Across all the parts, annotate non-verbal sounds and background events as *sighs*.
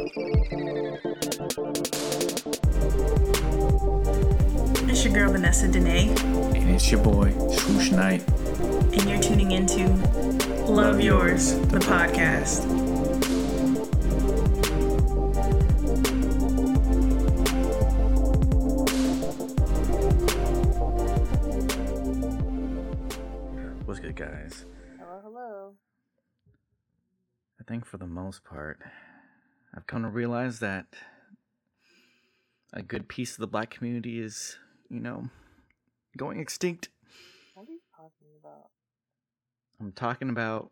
It's your girl Vanessa Dene, And it's your boy, Swoosh Knight. and you're tuning into Love Yours, the podcast. What's good, guys? Hello, hello. I think for the most part, I've come to realize that a good piece of the black community is, you know, going extinct. What are you talking about? I'm talking about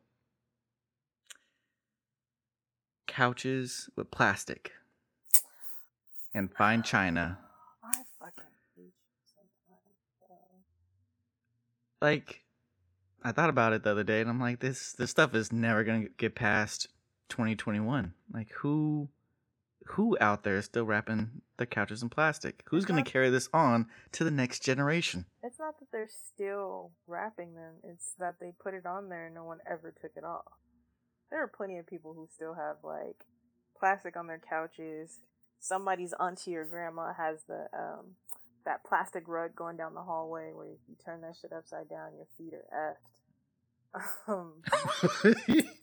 couches with plastic and fine *sighs* china. I fucking hate you sometimes. Like, I thought about it the other day, and I'm like, this this stuff is never gonna get past 2021. Like, who who out there is still wrapping their couches in plastic? Who's gonna carry this on to the next generation? It's not that they're still wrapping them, it's that they put it on there and no one ever took it off. There are plenty of people who still have, like, plastic on their couches. Somebody's auntie or grandma has the, um, that plastic rug going down the hallway where you turn that shit upside down, your feet are effed. Um, *laughs*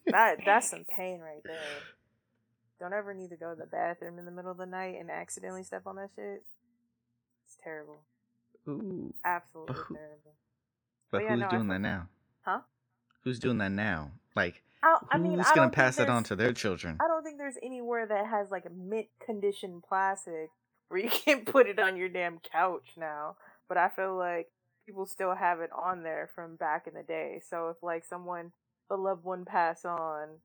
that that's some pain right there. Don't ever need to go to the bathroom in the middle of the night and accidentally step on that shit. It's terrible. Ooh, Absolutely who- terrible. but yeah, who's no, I doing that now? Huh? Who's doing that now? Like, I, who's mean, I gonna pass that on to their children? I don't think there's anywhere that has like a mint condition plastic where you *laughs* can put it on your damn couch now. But I feel like people still have it on there from back in the day. So if like someone, a loved one pass on,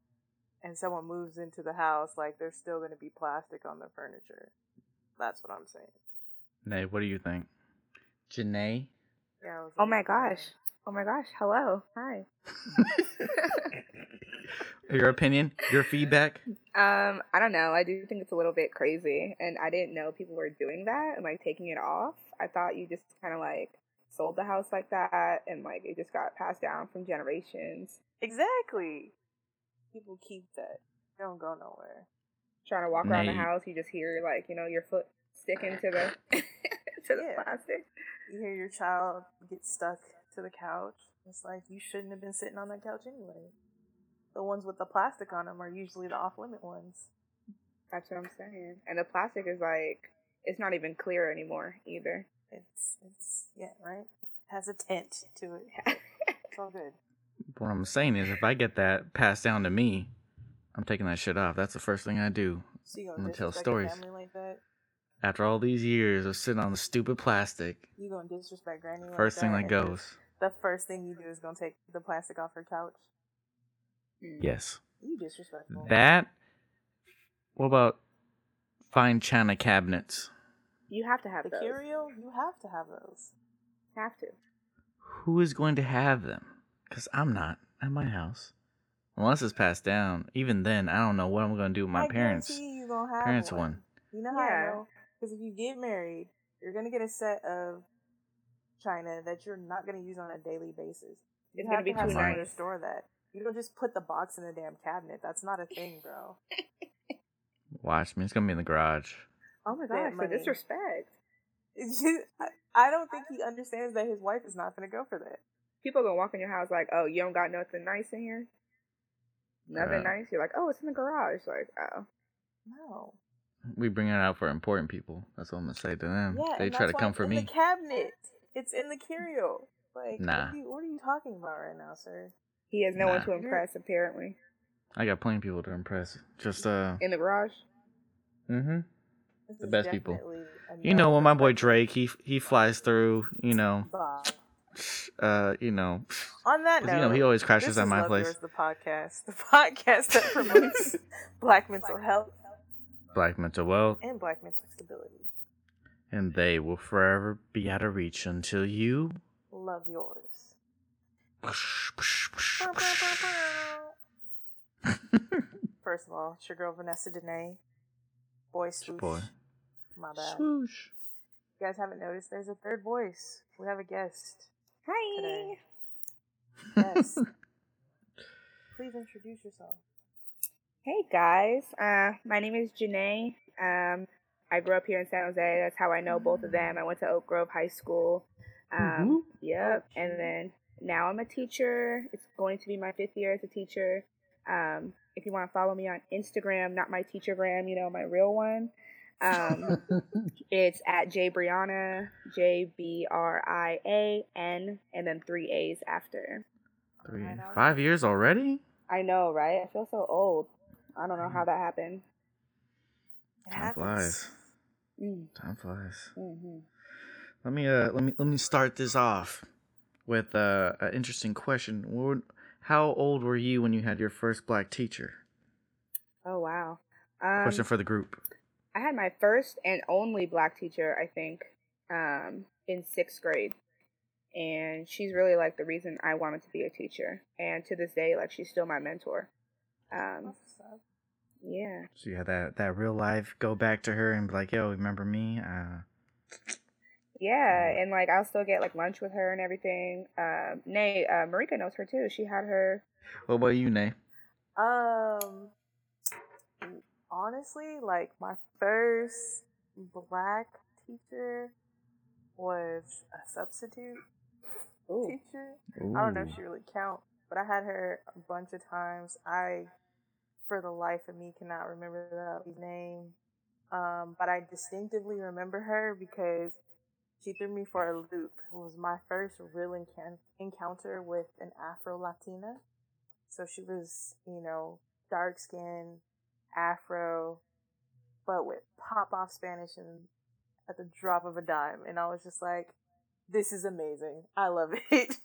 and someone moves into the house, like there's still going to be plastic on the furniture. That's what I'm saying. Nay, what do you think? Jenee? Yeah. I was Oh my gosh. Oh my gosh. Hello. Hi. *laughs* Your opinion? Your feedback? Um, I don't know. I do think it's a little bit crazy, and I didn't know people were doing that and like taking it off. I thought you just kind of like sold the house like that, and like it just got passed down from generations. Exactly. People keep that. They don't go nowhere. Trying to walk around the house, you just hear like you know your foot sticking to the *laughs* to the Yeah. plastic. You hear your child get stuck to the couch. It's like you shouldn't have been sitting on that couch anyway. The ones with the plastic on them are usually the off limit ones. That's what I'm saying. And the plastic is like it's not even clear anymore either. It's it's yeah right. has a tint to it. *laughs* It's all good. What I'm saying is, if I get that passed down to me, I'm taking that shit off. That's the first thing I do. So you I'm gonna gonna tell stories. family like that? After all these years of sitting on the stupid plastic, You gonna disrespect granny? like first thing that goes, The first thing you do is gonna take the plastic off her couch. Mm. yes. You disrespectful. That. What about fine china cabinets? You have to have the those. curio, you have to have those. Have to. Who is going to have them? Because I'm not at my house. Unless it's passed down. Even then, I don't know what I'm going to do with my I parents. guarantee you gonna have Parents one. one. You know how I Yeah. know? Because if you get married, you're gonna get a set of china that you're not gonna use on a daily basis. You It's gonna be to have too somewhere to store that. You don't just put the box in the damn cabinet. That's not a thing, bro. Watch me. It's going to be in the garage. Oh my Bad gosh, the disrespect. Just, *laughs* I, I don't think he understands that his wife is not gonna go for that. People gonna walk in your house like, oh, you don't got nothing nice in here? Nothing Uh, nice? You're like, oh, it's in the garage. Like, oh. No. We bring it out for important people. That's what I'm going to say to them. Yeah, they try to why come it's for in me. The cabinet. It's in the curio. Like, Nah. What are, you, what are you talking about right now, sir? He has no one to impress, apparently. I got plenty of people to impress. Just, uh. In the garage? Mm-hmm. This The best people. You know, when my boy. Drake, he he flies through, you know, Bob. uh, you know, On that note, you know, he always crashes at my Love place. Yours, the podcast, the podcast that promotes *laughs* Black mental health Black mental wealth, and Black mental stability. and they will forever be out of reach until you. Love yours. *laughs* First of all, it's your girl Vanessa Dene. Boy swoosh. boy. My bad. Swoosh. You guys haven't noticed there's a third voice. We have a guest. Hi. Today. *laughs* Yes. Please introduce yourself. Hey guys, uh, my name is Jenee. Um, I grew up here in San Jose. That's how I know both of them. I went to Oak Grove High School. Um, Yep, and then now I'm a teacher. It's going to be my fifth year as a teacher. Um, if you want to follow me on Instagram, not my teachergram, you know, my real one. Um, *laughs* it's at J Brianna, J B R I A N, and then three A's after. Three, five years already. I know, right? I feel so old. I don't know how that happened. It Time happens. flies. Mm, Time flies. hmm Let me uh let me let me start this off with uh, an interesting question. What, how old were you when you had your first black teacher? Oh wow. Um, Question for the group. I had my first and only black teacher, I think, um, in sixth grade. And she's really like the reason I wanted to be a teacher. And to this day, like she's still my mentor. Um, what's up. yeah. So you had that that real life go back to her and be like, "Yo, remember me?" Uh, Yeah, and like I'll still get like lunch with her and everything. Um, Nay, uh, Marika knows her too. She had her. what about you, Nay? Um, honestly, like my first black teacher was a substitute Ooh. teacher. I don't know if she really counts, but I had her a bunch of times. I, for the life of me, cannot remember the name. Um, but I distinctively remember her because she threw me for a loop. It was my first real encan- encounter with an Afro Latina. So she was, you know, dark skin, Afro, but with pop off Spanish and at the drop of a dime. And I was just like, this is amazing. I love it.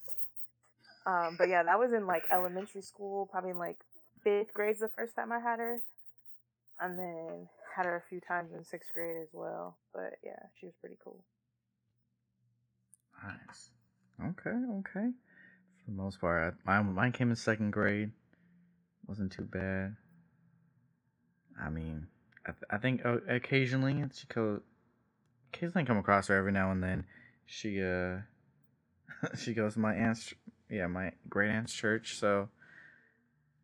*laughs* um, but yeah, that was in like elementary school, probably in like fifth grade the first time I had her. And then had her a few times in sixth grade as well. But yeah, she was pretty cool. Nice. Okay, okay. For the most part, I, mine, mine came in second grade. Wasn't too bad. I mean, I, th- I think occasionally she co- occasionally come across her every now and then. She uh, *laughs* she goes to my aunt's, yeah, my great aunt's church. So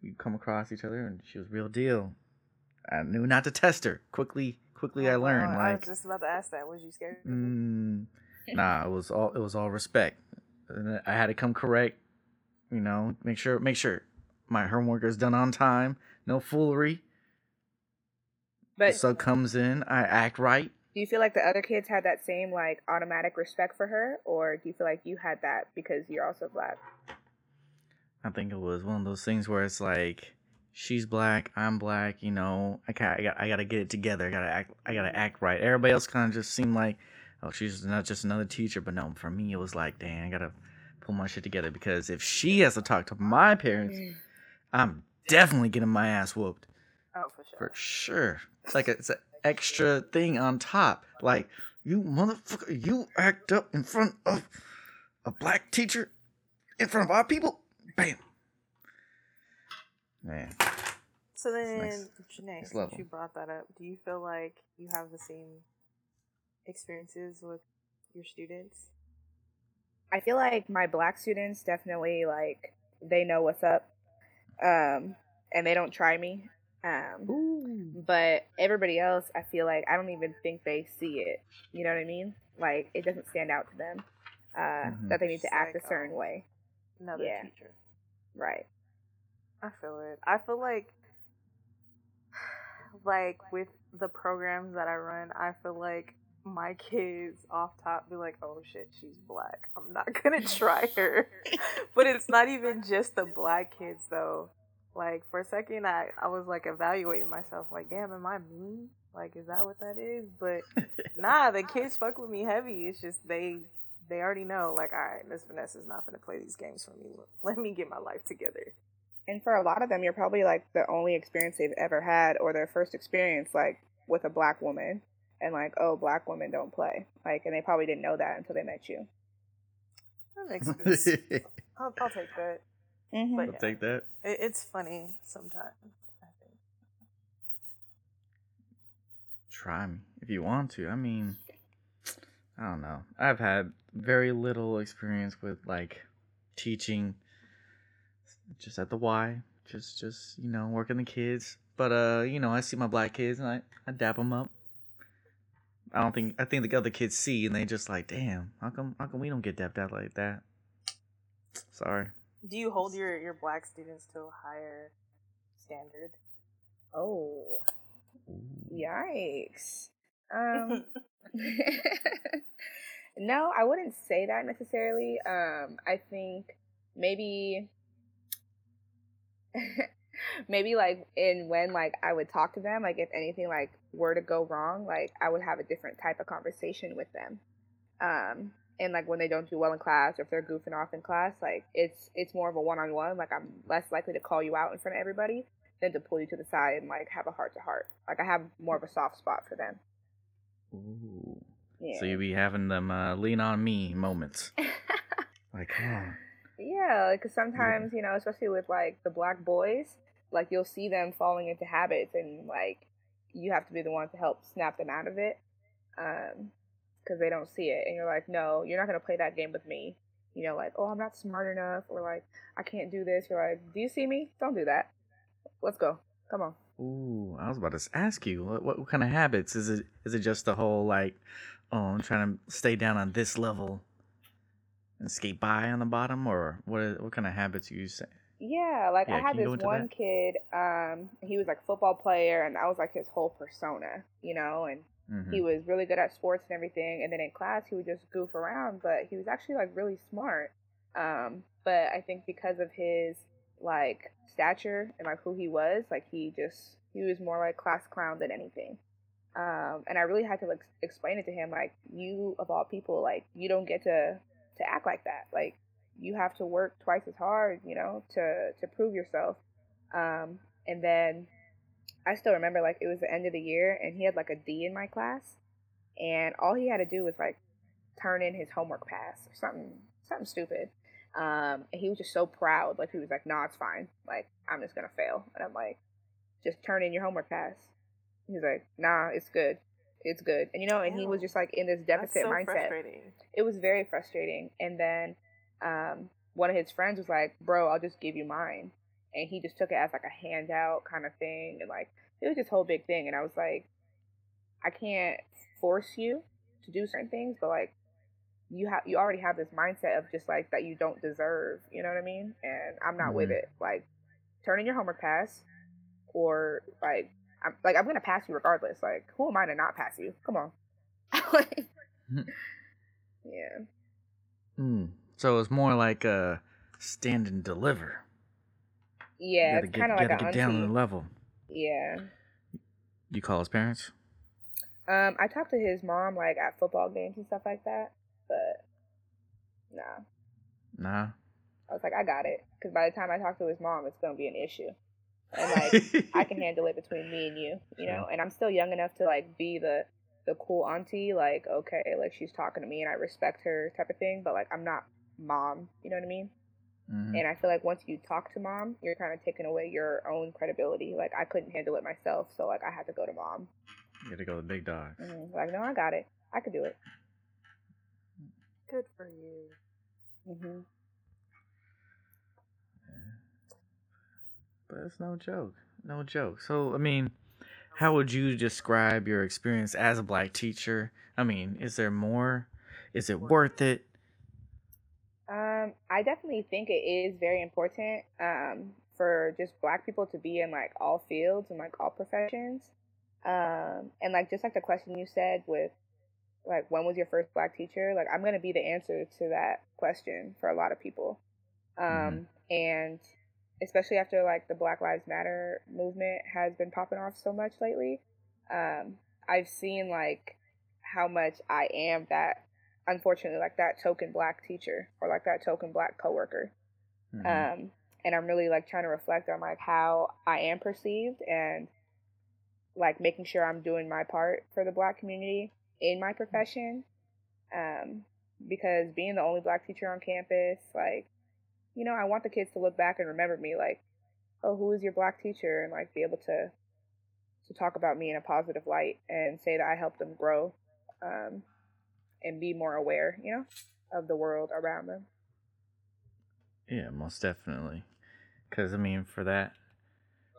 we come across each other, and she was real deal. I knew not to test her. Quickly, quickly, I Oh, learned. wow, I like, was just about to ask that. Was you scared? Mm, *laughs* nah, it was all it was all respect. And I had to come correct, you know, make sure make sure my homework is done on time, no foolery. But sub comes in, I act right. do you feel like the other kids had that same like automatic respect for her, or do you feel like you had that because you're also black? I think it was one of those things where it's like she's black, I'm black, you know, I got I got I got to get it together. I got to act I got to act right. Everybody else kind of just seemed like oh, she's not just another teacher, but no, for me it was like, dang, I got to pull my shit together because if she has to talk to my parents, mm. I'm definitely getting my ass whooped. Oh, for sure. For sure. It's like a, it's an extra thing on top. Like, you motherfucker, you act up in front of a black teacher in front of our people. Bam. Man. So then, nice. Jenee, Next since you brought that up, do you feel like you have the same experiences with your students? I feel like my black students definitely like they know what's up, um, and they don't try me. Um, but everybody else, I feel like I don't even think they see it. You know what I mean? Like it doesn't stand out to them uh, Mhm. that they need to act like, a certain um, way. Another Yeah. teacher. Right. I feel it. I feel like, *sighs* like with the programs that I run, I feel like my kids off top be like, "Oh shit, she's black. I'm not gonna *laughs* try her." *laughs* but it's not even just the black kids though. Like for a second, I I was like evaluating myself, like, "Damn, am I mean? Like, is that what that is?" But *laughs* nah, the kids fuck with me heavy. It's just they they already know, like, all right, Miss Vanessa's not gonna play these games for me. Let me get my life together. And for a lot of them, you're probably like the only experience they've ever had, or their first experience like with a black woman, and like, oh, black women don't play. Like, and they probably didn't know that until they met you. That makes sense. I'll, I'll take that. Mm-hmm. But I'll take that. It, it's funny sometimes. I think. Try me if you want to. I mean, I don't know. I've had very little experience with like teaching just at the Y. Just just, you know, working the kids. But uh, you know, I see my black kids and I I dap them up. I don't think I think the other kids see and they just like, damn, how come how come we don't get dapped out like that? Sorry. Do you hold your your black students to a higher standard? Oh, yikes. Um, *laughs* no, I wouldn't say that necessarily. Um, I think maybe, *laughs* maybe like in when like I would talk to them, like if anything like were to go wrong, like I would have a different type of conversation with them. Um, and like when they don't do well in class or if they're goofing off in class, like it's it's more of a one on one. Like I'm less likely to call you out in front of everybody than to pull you to the side and like have a heart to heart. Like I have more of a soft spot for them. Ooh. Yeah. So you be having them uh, lean on me moments. *laughs* like, come on. Yeah, because sometimes you know, especially with like the black boys, like you'll see them falling into habits, and like you have to be the one to help snap them out of it, um, because they don't see it, and you're like, no, you're not gonna play that game with me. You know, like, oh, I'm not smart enough, or like, I can't do this. You're like, do you see me? Don't do that. Let's go. Come on. Ooh, I was about to ask you what, what, what kind of habits is it? Is it just the whole like, oh, I'm trying to stay down on this level and skate by on the bottom, or what? What kind of habits you say? Yeah, like Yeah, I had can you go this one that? kid. Um, he was like a football player, and that was like his whole persona, you know. And Mhm. he was really good at sports and everything. And then in class, he would just goof around, but he was actually like really smart. Um, but I think because of his like stature and like who he was, like he just he was more like class clown than anything. Um, and I really had to like explain it to him, like you of all people, like you don't get to to act like that. Like you have to work twice as hard, you know, to to prove yourself. Um, and then I still remember like it was the end of the year and he had like a D in my class, and all he had to do was like turn in his homework pass or something something stupid. Um, and he was just so proud, like he was like, "Nah, it's fine. Like I'm just gonna fail." And I'm like, "Just turn in your homework pass." He's like, "Nah, it's good, it's good." And you know, and he was just like in this That's deficit so mindset frustrating. it was very frustrating. And then um, one of his friends was like, "Bro, I'll just give you mine," and he just took it as like a handout kind of thing, and like it was this whole big thing. And I was like, I can't force you to do certain things, but like you have you already have this mindset of just like that you don't deserve. You know what I mean? And I'm not with Mhm. it. Like turn in your homework pass, or like I'm like I'm gonna pass you regardless. Like who am I to not pass you? Come on. *laughs* Mhm. yeah. Hmm. So it's more like a stand and deliver. Yeah, you gotta it's get, kind of like gotta get down on the level. Yeah. You call his parents? Um, I talked to his mom like at football games and stuff like that, but nah. Nah. I was like, I got it, because by the time I talk to his mom, it's gonna be an issue, and like *laughs* I can handle it between me and you, you know. And I'm still young enough to like be the the cool auntie, like okay, like she's talking to me and I respect her type of thing, but like I'm not mom, you know what I mean? Mhm. And I feel like once you talk to mom, you're kind of taking away your own credibility. Like I couldn't handle it myself, so like I had to go to mom. You gotta go to the big dog. hmm Like no, I got it. I could do it. Good for you. hmm But it's no joke. No joke. So, I mean, how would you describe your experience as a black teacher? I mean, is there more? Is it worth it? Um, I definitely think it is very important um, for just black people to be in like all fields and like all professions. Um, and like just like the question you said with like when was your first black teacher? Like I'm gonna be the answer to that question for a lot of people. Um, Mhm. and especially after like the Black Lives Matter movement has been popping off so much lately, um, I've seen like how much I am that unfortunately like that token black teacher or like that token black coworker. Mhm. Um, and I'm really like trying to reflect on like how I am perceived and like making sure I'm doing my part for the black community in my profession. Um, because being the only black teacher on campus, like, you know, I want the kids to look back and remember me like, oh, who is your black teacher? And like be able to to talk about me in a positive light and say that I helped them grow um, and be more aware, you know, of the world around them. yeah, most definitely. Because, I mean, for that,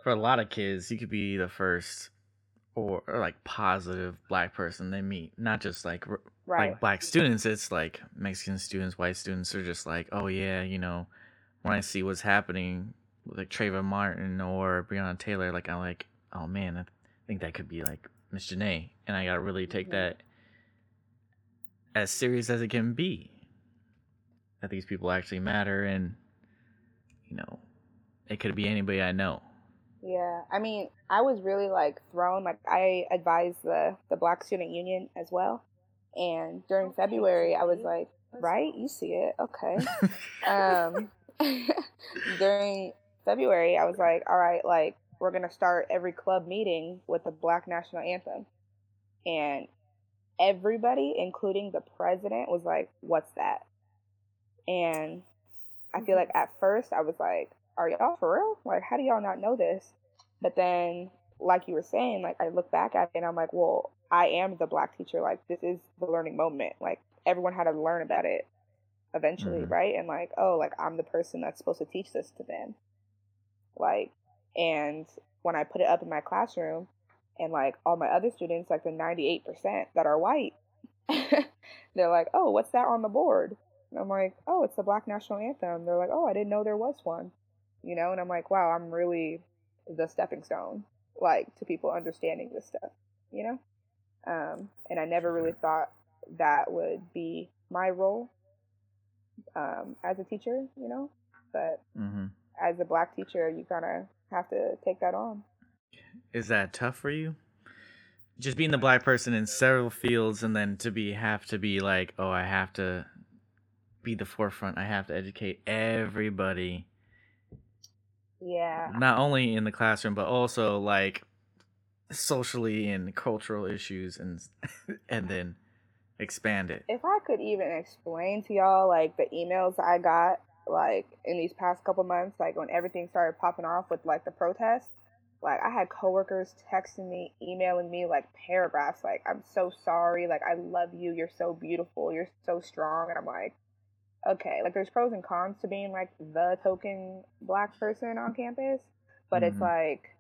for a lot of kids, you could be the first or, or like positive black person they meet, not just like Right. like black students. It's like Mexican students, white students are just like, oh yeah, you know, when I see what's happening like Trayvon Martin or Breonna Taylor, like I'm like, oh man, I think that could be like Miss Jenee, and I gotta really take Mhm. that as serious as it can be. That these people actually matter, and you know, it could be anybody I know. Yeah, I mean, I was really like thrown. Like, I advised the the Black Student Union as well, and during February, I was like, right, you see it, okay. *laughs* um, *laughs* during February, I was like, all right, like we're gonna start every club meeting with the Black National Anthem, and everybody, including the president, was like, "What's that?" And I feel like at first I was like, "Are y'all for real? Like, how do y'all not know this?" But then, like you were saying, like I look back at it and I'm like, "Well, I am the black teacher. Like, this is the learning moment. Like, everyone had to learn about it." eventually, Mhm. right? And like, oh, like I'm the person that's supposed to teach this to them. Like, and when I put it up in my classroom, and like all my other students, like the 98% that are white, *laughs* they're like, oh, what's that on the board? And I'm like, oh, it's the Black National Anthem. They're like, oh, I didn't know there was one. You know, and I'm like, wow, I'm really the stepping stone, like to people understanding this stuff, you know? Um, and I never really thought that would be my role um, as a teacher, you know. But hmm as a black teacher, you kind of have to take that on. Is that tough for you? Just being the black person in several fields, and then to be have to be like, oh, I have to be the forefront. I have to educate everybody, Yeah. not only in the classroom but also like socially and cultural issues, and *laughs* and then expand it. If I could even explain to y'all like the emails I got like in these past couple months, like when everything started popping off with like the protests, like I had coworkers texting me, emailing me like paragraphs like I'm so sorry, like I love you, you're so beautiful, you're so strong and I'm like okay, like there's pros and cons to being like the token black person on campus, but it's Mhm. like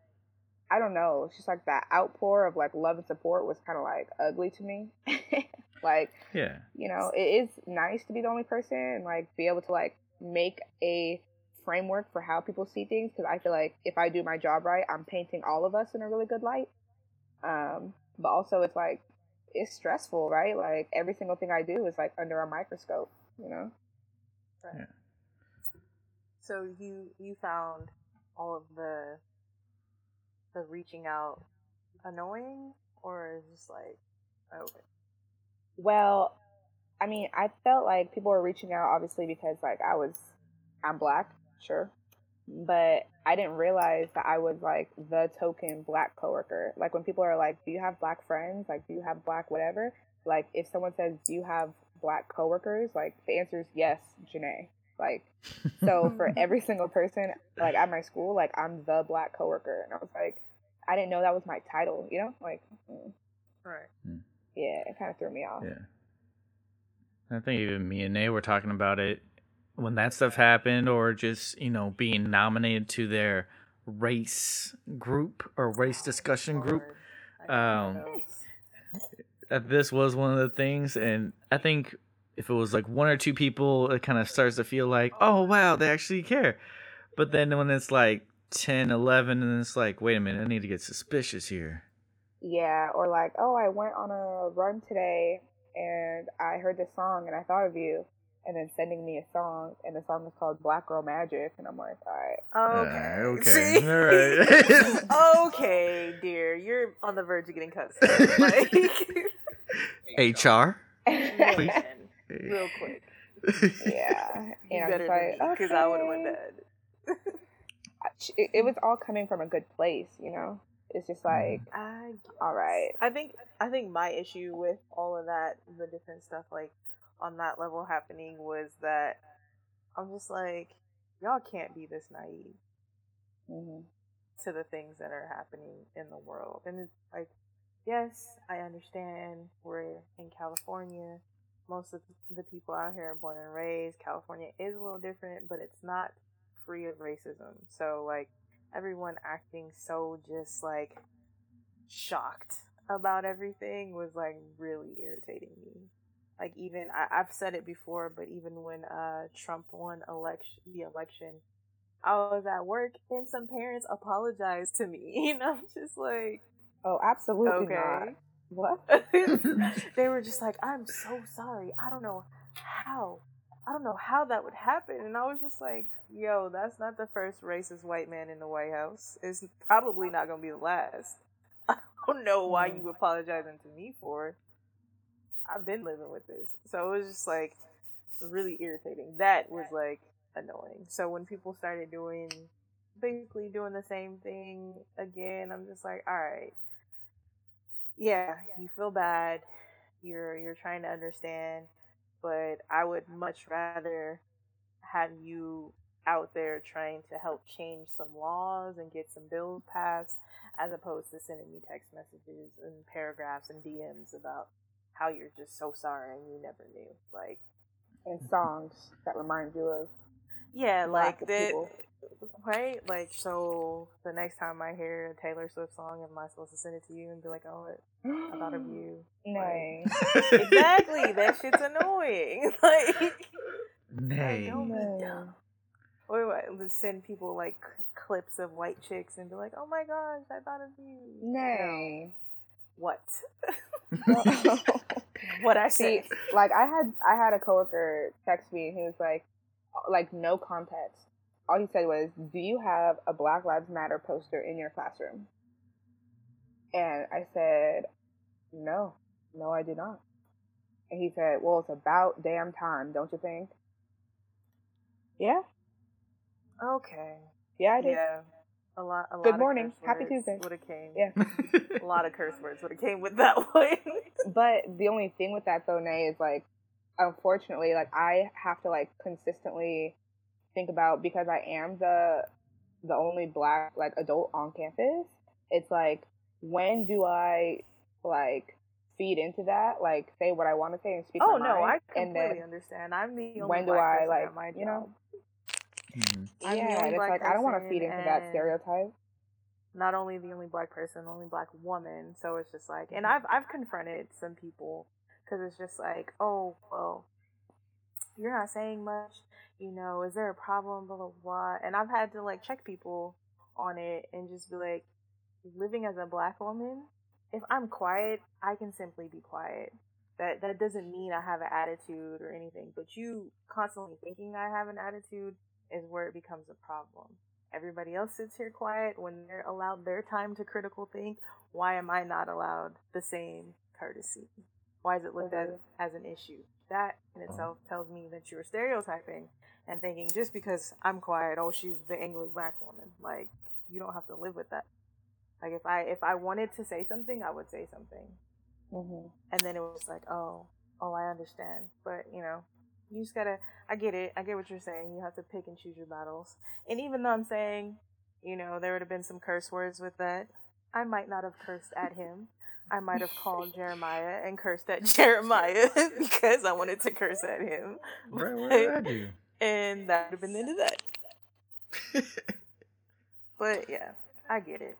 I don't know, it's just like that outpour of like love and support was kind of like ugly to me. *laughs* like Yeah. you know, it is nice to be the only person and like be able to like make a framework for how people see things because I feel like if I do my job right, I'm painting all of us in a really good light. Um, but also it's like it's stressful, right? Like every single thing I do is like under a microscope, you know. Right. Yeah. So you you found all of the the reaching out annoying, or is just like okay? Well, I mean, I felt like people were reaching out obviously because like I was I'm black, sure. But I didn't realize that I was like the token black coworker. Like when people are like, "Do you have black friends? Like do you have black whatever?" Like if someone says, "Do you have black coworkers?" Like the answer is yes, Jenee. Like so for *laughs* every single person like at my school, like I'm the black coworker, and I was like, I didn't know that was my title. You know, like mm, Right. yeah, it kind of threw me off. Yeah. I think even me and Nate were talking about it when that stuff happened, or just, you know, being nominated to their race group or race discussion group. Um, hate this was one of the things. And I think if it was like one or two people, it kind of starts to feel like, oh, wow, they actually care. But then when it's like 10, 11, and it's like, wait a minute, I need to get suspicious here. Yeah, or like, oh, I went on a run today and I heard this song and I thought of you, and then sending me a song and the song is called Black Girl Magic, and I'm like, all right, Okay. Uh, okay. See? All right. *laughs* okay, dear, you're on the verge of getting cut. Like, HR. man, real quick. yeah, You and I'm better just than like, me, because I would have went okay. dead. It, it was all coming from a good place, you know. It's just like, I all right, I think I think my issue with all of that, the different stuff like on that level happening was that I'm just like, y'all can't be this naive hmm to the things that are happening in the world. And it's like, yes, I understand we're in California. Most of the people out here are born and raised. California is a little different, but it's not free of racism. So like everyone acting so just like shocked about everything was like really irritating me. Like even I, I've said it before, but even when uh Trump won election the election, I was at work and some parents apologized to me. *laughs* And I'm just like, Oh, absolutely okay. not. What? *laughs* *laughs* they were just like, I'm so sorry. I don't know how. I don't know how that would happen. And I was just like, yo, that's not the first racist white man in the White House. It's probably not going to be the last. I don't know why you apologizing to me for. I've been living with this. So it was just like really irritating. That was like annoying. So when people started doing basically doing the same thing again, I'm just like, all right. Yeah, you feel bad. You're you're trying to understand, but I would much rather have you out there trying to help change some laws and get some bills passed as opposed to sending me text messages and paragraphs and DMs about how you're just so sorry and you never knew. Like And songs that remind you of yeah, like that people. right? Like so the next time I hear a Taylor Swift song am I supposed to send it to you and be like, Oh I thought of you. *gasps* Nay. *laughs* exactly. That shit's annoying. *laughs* Like Nay. don't be No. dumb. Or what? would Send people like clips of white chicks and be like, "Oh my gosh, I thought of you." Nay. What? *laughs* *laughs* what I See, like I had I had a coworker text me and he was like like no context. All he said was, "Do you have a Black Lives Matter poster in your classroom?" And I said, "No. No, I do not." And he said, "Well, it's about damn time, don't you think?" Yeah. Okay. Yeah, I did. Yeah. A lot. A Good lot morning. Of curse Happy words Tuesday. Would have came. Yeah. A lot of curse words would have came with that *laughs* one. But the only thing with that though, Nay, is like, unfortunately, like I have to like consistently think about because I am the the only black like adult on campus. It's like, when do I like feed into that? Like, say what I want to say and speak oh no, I mind, and completely then understand. I'm the only when do I, like, my you know? Job. Mhm. I'm the yeah, only and it's like I don't want to feed into that stereotype. not only the only black person, the only black woman. So it's just like, Mm-hmm. and I've I've confronted some people because it's just like, oh well, you're not saying much. You know, is there a problem? Blah blah blah. And I've had to like check people on it and just be like, living as a black woman, if I'm quiet, I can simply be quiet. That that doesn't mean I have an attitude or anything. But you constantly thinking I have an attitude is where it becomes a problem. Everybody else sits here quiet when they're allowed their time to critical think. Why am I not allowed the same courtesy? Why is it looked at as an issue? That in itself tells me that you're stereotyping and thinking just because I'm quiet, oh, she's the angry black woman. Like you don't have to live with that. Like if I if I wanted to say something, I would say something, hmm and then it was like, oh, oh, I understand. But you know, you just gotta. I get it. I get what you're saying. You have to pick and choose your battles. And even though I'm saying, you know, there would have been some curse words with that, I might not have cursed at him. I might have called *laughs* Jeremiah and cursed at Jeremiah *laughs* because I wanted to curse at him. Bro, what did I do? *laughs* And that would have been the end of that. But yeah, I get it.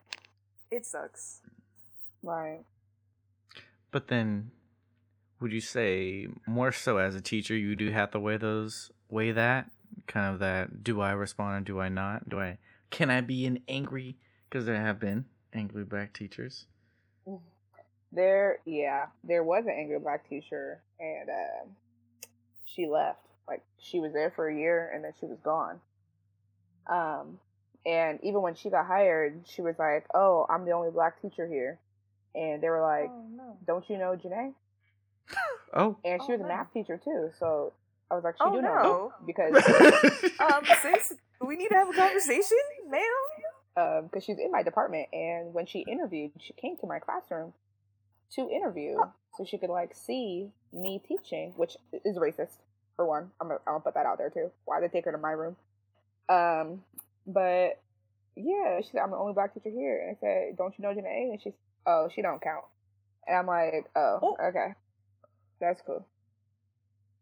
It sucks. Right. But then, would you say more so as a teacher, you do have to weigh those, weigh that kind of that? Do I respond or do I not? Do I? Can I be an angry? Because there have been angry black teachers. There, yeah, there was an angry black teacher, and uh, she left. Like she was there for a year, and then she was gone. Um, and even when she got hired, she was like, "Oh, I'm the only black teacher here," and they were like, oh no. "Don't you know Jenee?" Oh. And she Oh, was a no. math teacher too, so I was like, "She Oh, do know no. me because *laughs* Um, sis, do we need to have a conversation, ma'am? um, because she's in my department, and when she interviewed, she came to my classroom to interview, so she could like see me teaching, which is racist for one. I'm gonna, I'm gonna put that out there too. Why did they take her to my room? Um, but yeah, she said I'm the only black teacher here, and I said, "Don't you know Jenee?" And she's, "Oh, she don't count." And I'm like, "Oh, Oh. okay, that's cool.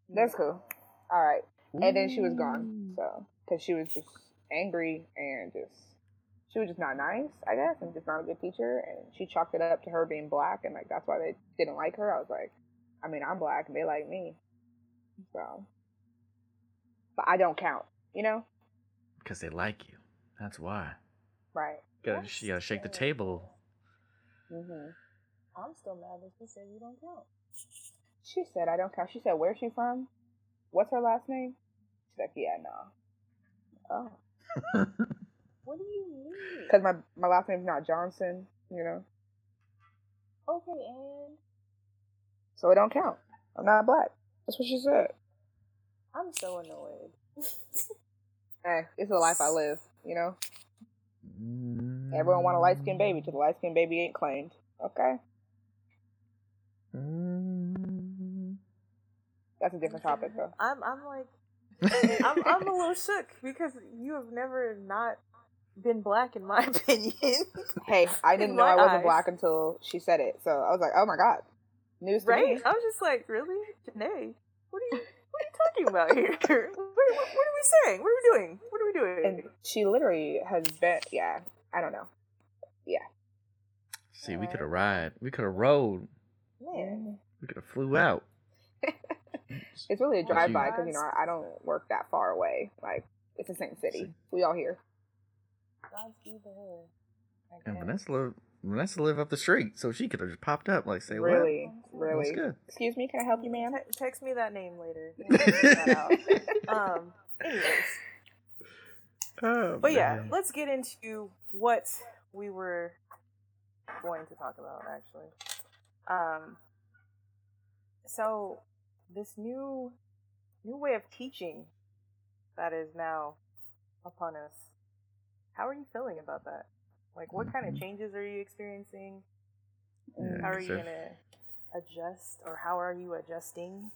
That's cool. All right." And then she was gone, so because she was just angry and just she was just not nice, I guess, and just not a good teacher. And she chalked it up to her being black, and like that's why they didn't like her. I was like, I mean, I'm black, and they like me, so. But I don't count, you know. Because they like you. That's why. Right. Gotta, That's you gotta shake the fair. table. Mhm. I'm still mad that she said you don't count. She said I don't count. She said where's she from? What's her last name? She's like, yeah, no. Oh, *laughs* What do you mean? because my my last name's not Johnson, you know, Okay, and so it don't count. I'm not black. That's what she said. I'm so annoyed. *laughs* Hey, it's the life I live, you know. Everyone want a light skinned baby till the light skinned baby ain't claimed. Okay, Mm. That's a different topic though. I'm I'm like *laughs* I'm I'm a little shook because you have never not been black in my *laughs* opinion. Hey, I didn't know I wasn't eyes. black until she said it, so I was like, oh my god, news to right? me. I was just like, really, Jenee? What are you what are you talking about here? *laughs* What, what, what are we saying? What are we doing? What are we doing? And she literally has been, yeah, I don't know. Yeah. See, we could have ride. We could have rode. Man, We could have flew out. It's really a drive by because you know I, I don't work that far away. Like it's the same city. See. We all here. Godspeed to her. I And. Vanessa live, Vanessa live up the street, so she could have just popped up, like, say, what? really, That's really. good. Excuse me, can I help you, ma'am? Te- text me that name later. *laughs* That. Um. Anyways, *laughs* Oh, but yeah, let's get into what we were going to talk about actually. Um. So this new new way of teaching that is now upon us. How are you feeling about that? Like, what kind of Mhm. changes are you experiencing? Yeah, How are you gonna adjust, or how are you adjusting?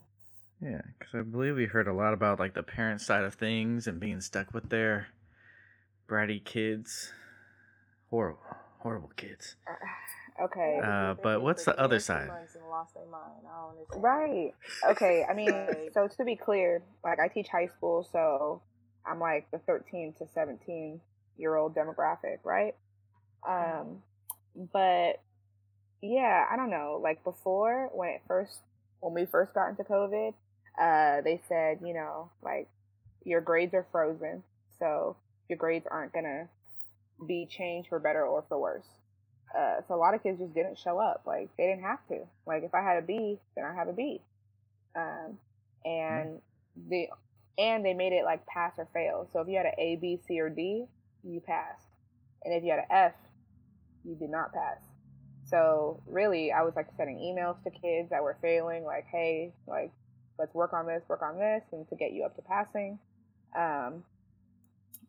Yeah, because I believe we heard a lot about like the parent side of things and being stuck with their bratty kids. Horrible, horrible kids. Okay. Uh, but what's the other side? months And lost their mind. I don't understand. Right. Okay. I mean, *laughs* so to be clear, like I teach high school, so I'm like the 13 to 17 year old demographic, right? Um, but yeah, I don't know. Like before, when it first, when we first got into COVID, uh, they said, you know, like your grades are frozen, so your grades aren't gonna be changed for better or for worse. Uh, so a lot of kids just didn't show up. Like they didn't have to. Like if I had a B, then I have a B. Um, and the and they made it like pass or fail. So if you had an A, B, C, or D, you passed, and if you had an F, you did not pass. So really, I was like sending emails to kids that were failing, like, hey, like let's work on this, work on this, and to get you up to passing. Um,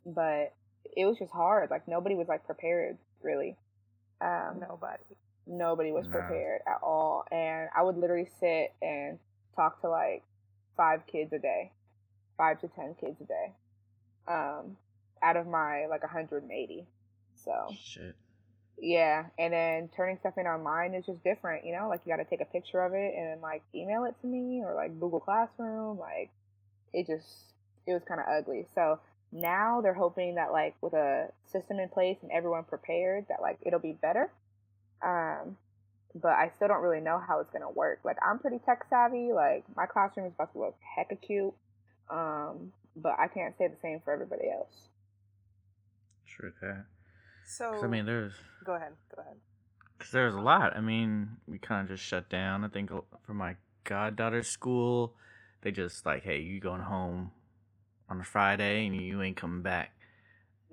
but it was just hard. Like nobody was like prepared really. Um, Nobody. nobody was Nah. prepared at all and i would literally sit and talk to like five kids a day five to ten kids a day um out of my like 180 so Shit. yeah and then turning stuff in online is just different you know like you got to take a picture of it and then like email it to me or like google classroom like it just it was kind of ugly so now they're hoping that like with a system in place and everyone prepared that like it'll be better um but i still don't really know how it's going to work like i'm pretty tech savvy like my classroom is about to look hecka cute um but i can't say the same for everybody else True that. So 'Cause, I mean, there's go ahead. Go ahead. Because there's a lot. I mean, we kind of just shut down. I think for my goddaughter's school, they just like, hey, you going home on a Friday and you ain't coming back.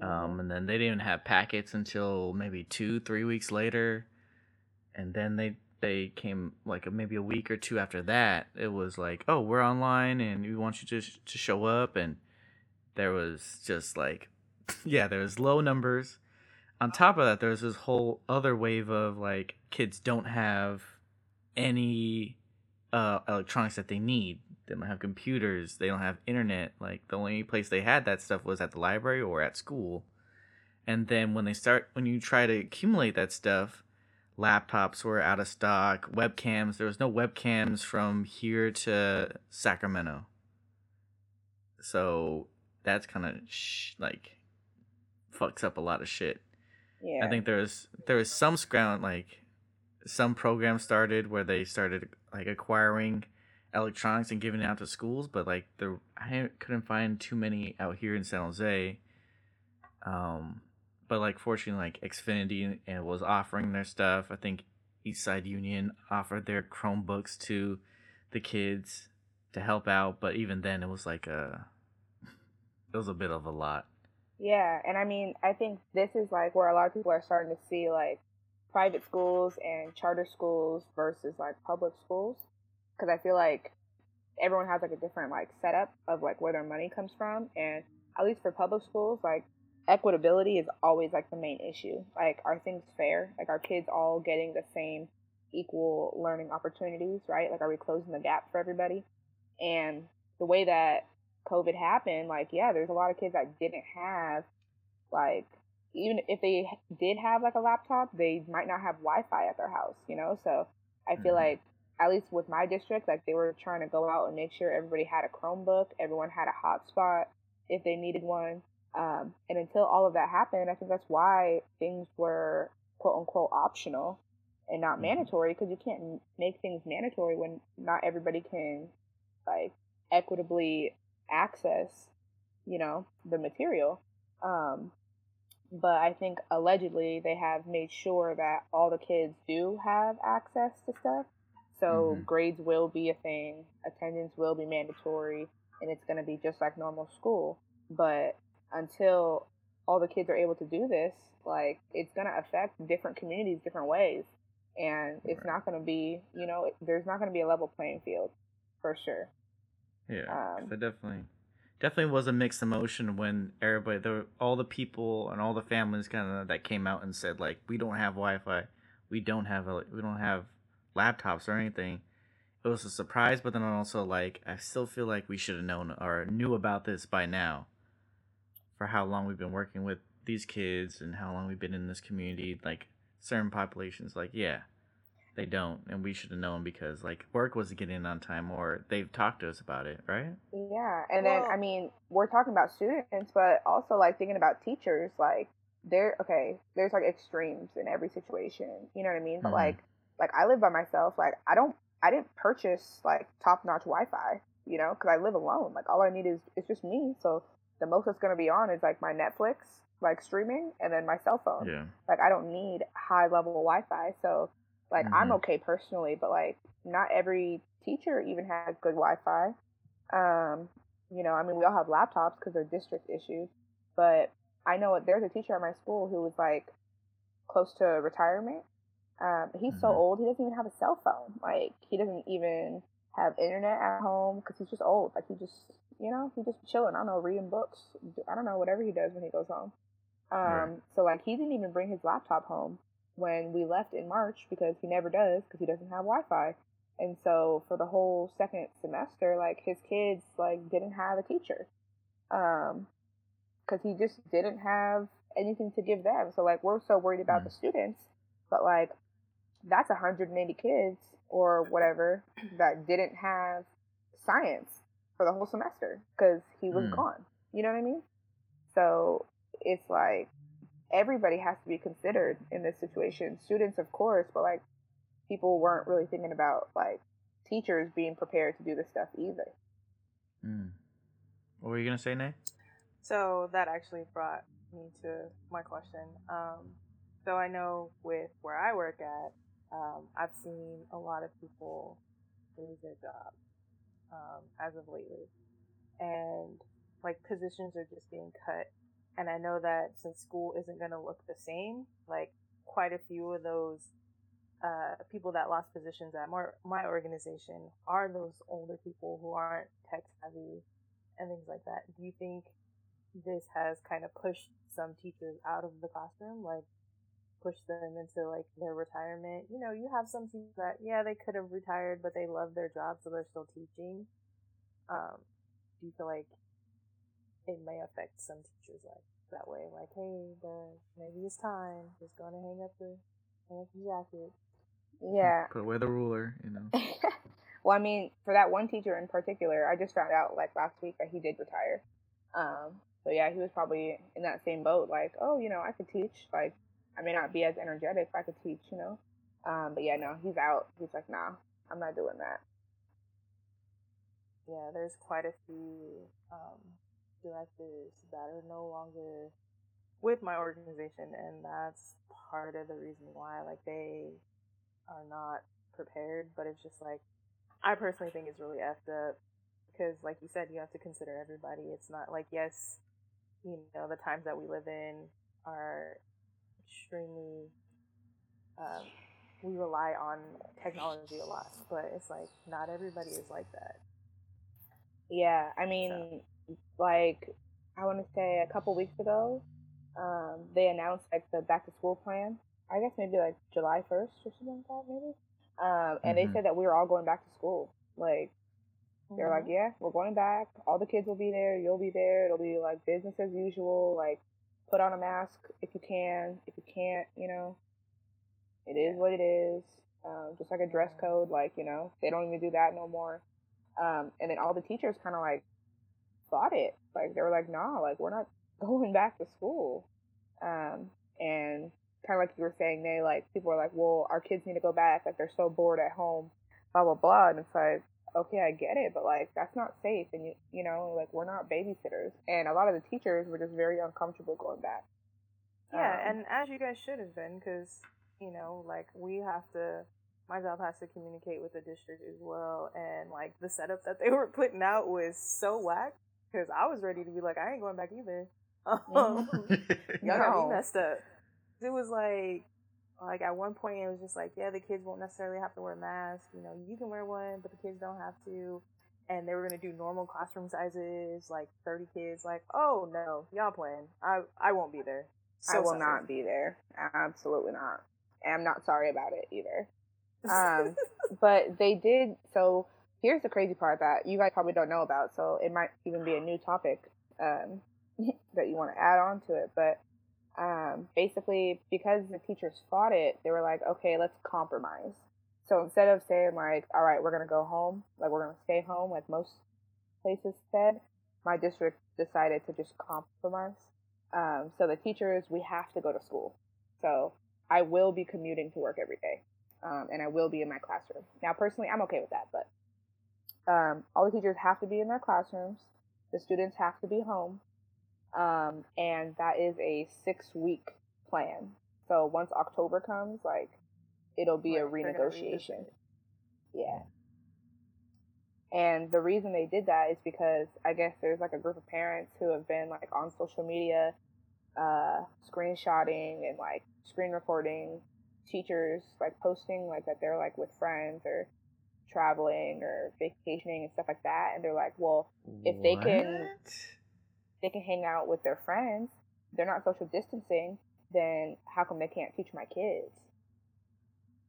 Um, and then they didn't even have packets until maybe two, three weeks later. And then they they came like maybe a week or two after that. It was like, oh, we're online and we want you to to show up. And there was just like, *laughs* yeah, there was low numbers on top of that, there's this whole other wave of like kids don't have any uh, electronics that they need. They don't have computers. They don't have internet. Like the only place they had that stuff was at the library or at school. And then when they start, when you try to accumulate that stuff, laptops were out of stock. Webcams, there was no webcams from here to Sacramento. So that's kind of sh- like fucks up a lot of shit. Yeah. I think there was there was some scround like some program started where they started like acquiring electronics and giving it out to schools, but like there I couldn't find too many out here in San Jose. Um, but like fortunately, like Xfinity and was offering their stuff. I think Eastside Union offered their Chromebooks to the kids to help out, but even then, it was like a it was a bit of a lot. Yeah, and I mean, I think this is like where a lot of people are starting to see like private schools and charter schools versus like public schools because I feel like everyone has like a different like setup of like where their money comes from and at least for public schools like equitability is always like the main issue. Like are things fair? Like are kids all getting the same equal learning opportunities right? Like are we closing the gap for everybody? And the way that covid happened like yeah there's a lot of kids that didn't have like even if they did have like a laptop they might not have wi-fi at their house you know? So i feel Mhm. like at least with my district like they were trying to go out and make sure everybody had a chromebook everyone had a hotspot if they needed one um, and until all of that happened i think that's why things were quote unquote optional and not Mhm. mandatory because you can't make things mandatory when not everybody can like equitably access you know the material um, but I think allegedly they have made sure that all the kids do have access to stuff. So Mhm. grades will be a thing, attendance will be mandatory, and it's going to be just like normal school. But until all the kids are able to do this, like it's going to affect different communities different ways. And it's Right. not going to be, you know, there's not going to be a level playing field for sure. Yeah. Um, definitely, definitely was a mixed emotion when everybody, were, all the people and all the families kind of that came out and said like, we don't have Wi-Fi, we don't have, a, we don't have laptops or anything. It was a surprise, but then also like, I still feel like we should have known or knew about this by now. For how long we've been working with these kids and how long we've been in this community, like certain populations, like yeah, they don't, and we should have known because like work wasn't getting in on time, or they've talked to us about it, right? Yeah, and then I mean, we're talking about students, but also like thinking about teachers. Like, there, okay, there's like extremes in every situation. You know what I mean? But Mhm. like, like I live by myself. Like, I don't, I didn't purchase like top notch Wi-Fi. You know, because I live alone. Like, all I need is it's just me. So the most that's gonna be on is like my Netflix, like streaming, and then my cell phone. Yeah. Like, I don't need high level Wi-Fi. So like, I'm Mhm. okay personally, but like, not every teacher even has good Wi-Fi. Um, you know, I mean, we all have laptops because they're district issued, but I know there's a teacher at my school who was like close to retirement. Um, he's so Mhm. old, he doesn't even have a cell phone. Like, he doesn't even have internet at home because he's just old. Like, he just, you know, he just chilling. I don't know, reading books. I don't know, whatever he does when he goes home. Um, Right. so like, he didn't even bring his laptop home when we left in March because he never does because he doesn't have Wi-Fi. And so for the whole second semester, like his kids like didn't have a teacher, um, because he just didn't have anything to give them. So like we're so worried about Mm. the students, but like that's 180 kids or whatever that didn't have science for the whole semester because he was Mm. gone. You know what I mean? So it's like everybody has to be considered in this situation. Students, of course, but like people weren't really thinking about like teachers being prepared to do this stuff either. Mm. What were you gonna say, Nae? So that actually brought me to my question. Um, so I know with where I work at, um, I've seen a lot of people lose their jobs um, as of lately, and like positions are just being cut. And I know that since school isn't going to look the same, like quite a few of those uh, people that lost positions at my, my organization are those older people who aren't tech savvy and things like that. Do you think this has kind of pushed some teachers out of the classroom, like pushed them into like their retirement? You know, you have some teachers that yeah they could have retired, but they love their job, so they're still teaching. Um, do you feel like it may affect some teachers like that way? Like, hey, the, maybe it's time. Just going to hang up the hang up the jacket. Yeah. *laughs* Put away the ruler, you know. *laughs* well, I mean, for that one teacher in particular, I just found out like last week that he did retire. Um, so yeah, he was probably in that same boat. Like, oh, you know, I could teach. Like, I may not be as energetic. If I could teach, you know. Um, but yeah, no, he's out. He's like, nah, I'm not doing that. Yeah, there's quite a few um, directors that are no longer with my organization, and that's part of the reason why. Like they are not prepared, but it's just like I personally think it's really effed up because, like you said, you have to consider everybody. It's not like yes, you know, the times that we live in are extremely. Um, we rely on technology a lot, but it's like not everybody is like that. Yeah, I mean, so. like I want to say a couple weeks ago, um, they announced like the back to school plan. I guess maybe like July first or something like that, maybe. Um, and mm-hmm. they said that we were all going back to school. Like they're mm-hmm. like, yeah, we're going back. All the kids will be there. You'll be there. It'll be like business as usual. Like put on a mask if you can. If you can't, you know, it is what it is. Um, just like a dress code, like you know, they don't even do that no more. Um, and then all the teachers kind of like fought it. Like they were like, nah, like we're not *laughs* going back to school. Um, and kind of like you were saying, they like people are like, well, our kids need to go back. Like they're so bored at home, blah blah blah. And it's like, okay, I get it, but like that's not safe. And you you know, like we're not babysitters. And a lot of the teachers were just very uncomfortable going back. Yeah, um, and as you guys should have been, because you know, like we have to my job has to communicate with the district as well. And like the setup that they *laughs* were putting out was so whack because I was ready to be like, I ain't going back either. *laughs* Um, *laughs* y'all got me messed up. It was like, like at one point it was just like, yeah, the kids won't necessarily have to wear masks. You know, you can wear one, but the kids don't have to. And they were gonna do normal classroom sizes, like thirty kids. Like, oh no, y'all playing. I I won't be there. So I will sorry. not be there. Absolutely not. And I'm not sorry about it either. Um, *laughs* but they did. So here's the crazy part that you guys probably don't know about. So it might even be a new topic um, *laughs* that you want to add on to it. But um, basically, because the teachers fought it, they were like, okay, let's compromise. So instead of saying like, all right, we're gonna go home, like we're gonna stay home, like most places said, my district decided to just compromise. Um, so the teachers, we have to go to school. So I will be commuting to work every day um, and I will be in my classroom. Now, personally, I'm okay with that, but um, all the teachers have to be in their classrooms. The students have to be home, um, and that is a six-week plan. So once October comes, like it'll be right, a renegotiation. Yeah. And the reason they did that is because I guess there's like a group of parents who have been like on social media, uh, screenshotting and like screen recording teachers like posting like that they're like with friends or traveling or vacationing and stuff like that and they're like well if what? they can they can hang out with their friends they're not social distancing then how come they can't teach my kids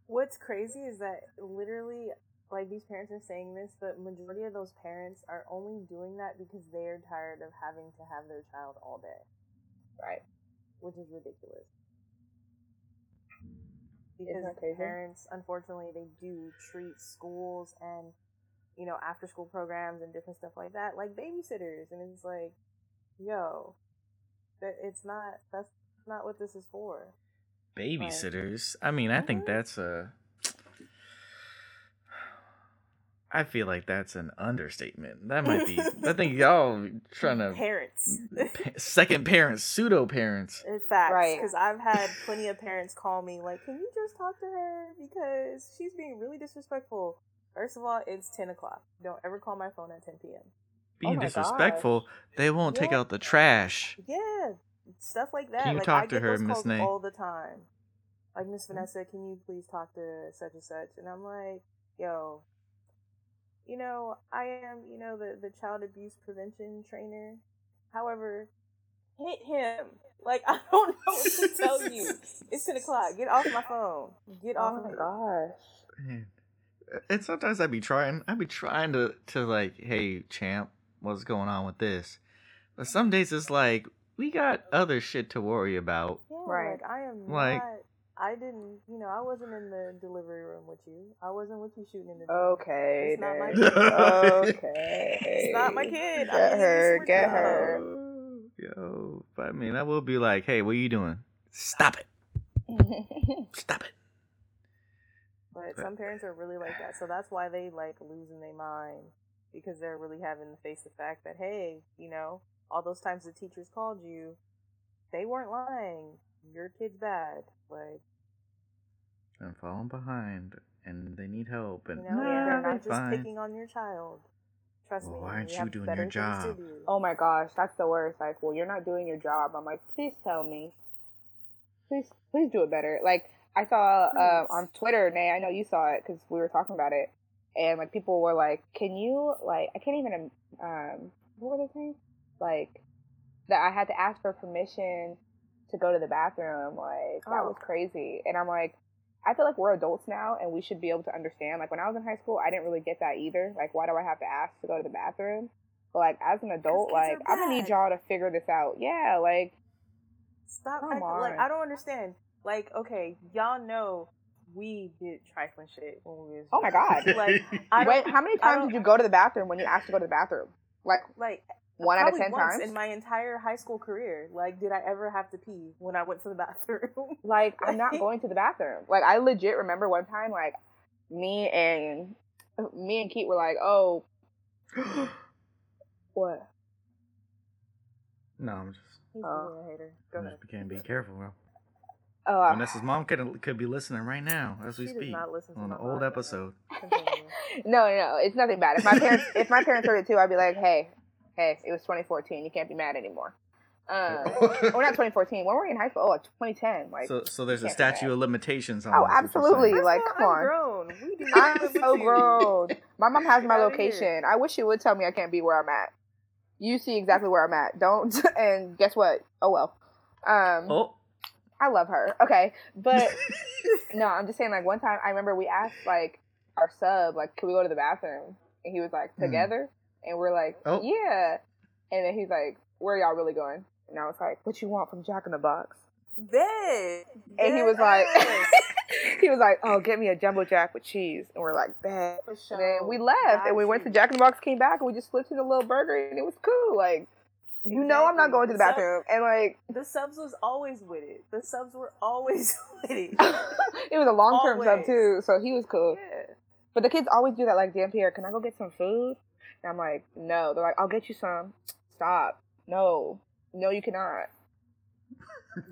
what's crazy is that literally like these parents are saying this but majority of those parents are only doing that because they're tired of having to have their child all day. Right. Which is ridiculous. Because parents unfortunately they do treat schools and you know after school programs and different stuff like that like babysitters. And it's like yo that it's not that's not what this is for. Babysitters? Like, i mean i think mm-hmm. that's a I feel like that's an understatement. That might be. I *laughs* think y'all trying to parents, *laughs* second parents, pseudo parents. In fact, right? Because I've had *laughs* plenty of parents call me like, "Can you just talk to her because she's being really disrespectful." First of all, it's ten o'clock. Don't ever call my phone at ten p.m. Oh being oh disrespectful, gosh. they won't yeah. take out the trash. Yeah, stuff like that. Can you like, talk I to her, Miss Nae? All the time. Like Miss mm-hmm. Vanessa, can you please talk to such and such? And I'm like, yo, you know, I am, you know, the, the child abuse prevention trainer. However, hit him. Like, *laughs* I don't know what to tell you. It's 10 o'clock. Get off my phone. Get off oh my gosh. Man. And sometimes I'd be trying, I'd be trying to, to like, hey, champ, what's going on with this? But some days it's like, we got other shit to worry about. Yeah, right. Like, I am like, not I didn't, you know, I wasn't in the delivery room with you. I wasn't with you shooting in the. Okay. It's not my kid. okay. It's not my kid. Get her. Get her. Yo, but I mean, I will be like, hey, what are you doing? Stop it. *laughs* Stop it. But But- some parents are really like that, so that's why they like losing their mind because they're really having to face the fact that hey, you know, all those times the teachers called you, they weren't lying. Your kid's bad. Like I'm falling behind, and they need help. And you know, nah, they're they're not just fine. picking on your child. Trust Well, me. why aren't we you have doing your job? do. Oh my gosh, that's the worst. Like, well, you're not doing your job. I'm like, please tell me. Please, please do it better. Like, I saw uh, on Twitter, Nae, I know you saw it because we were talking about it, and like people were like, "Can you like?" I can't even um, what were they saying? Like that I had to ask for permission to go to the bathroom. Like that was Oh. crazy, and I'm like. I feel like we're adults now and we should be able to understand. Like when I was in high school, I didn't really get that either. Like why do I have to ask to go to the bathroom? But like as an adult, like I'm gonna need y'all to figure this out. Yeah, like Stop. Come acting- Like. I don't understand. Like okay, y'all know we did trifling shit when we was. oh my god. Like *laughs* I Wait, how many times did you go to the bathroom when you asked to go to the bathroom? Like like one out of ten once times? in my entire high school career. Like, did I ever have to pee when I went to the *laughs* bathroom? *laughs* Like I'm not going to the bathroom. Like I legit remember one time, like me and me and Keith were like, "Oh, *gasps* what? no, I'm just. He's Oh. being a hater. Go I'm ahead. just can't be careful, bro. Oh, uh, Vanessa's mom could could be listening right now as we She does speak not listen to on an old episode. *laughs* No, no, it's nothing bad. If my parents, if my parents heard it too, I'd be like, "Hey, hey, it was 2014. You can't be mad anymore." Um, or not *laughs* 2014. When were we in high school? Oh, like 2010. Like, so, so there's a can't do that. statute of limitations on Oh, this, what you're absolutely. saying. Like, come on. I'm grown. We do I'm so grown. My mom has my Get outta here. location. I wish she would tell me I can't be where I'm at. You see exactly where I'm at. Don't. *laughs* And guess what? Oh well. Um, Oh, I love her. Okay, but *laughs* no, I'm just saying. Like one time, I remember we asked like our sub, like, "Can we go to the bathroom?" And he was like, Hmm. "Together," and we're like, Oh. "Yeah." And then he's like, "Where y'all really going?" And I was like, "What you want from Jack in the Box?" Bet. And he was like, *laughs* he was like, "Oh, get me a jumbo jack with cheese." And we're like, "Bet." For And then we left and we Got went to. Jack in the Box, came back, and we just flipped in a little burger and it was cool. Like, you know, I'm not going to the So- bathroom. And like, The subs was always with it. The subs were always *laughs* with it. *laughs* it was a long term sub too, so he was cool. Yeah. But the kids always do that. Like, damn Pierre, can I go get some food? And I'm like, no. They're like, I'll get you some. Stop. No. No, you cannot.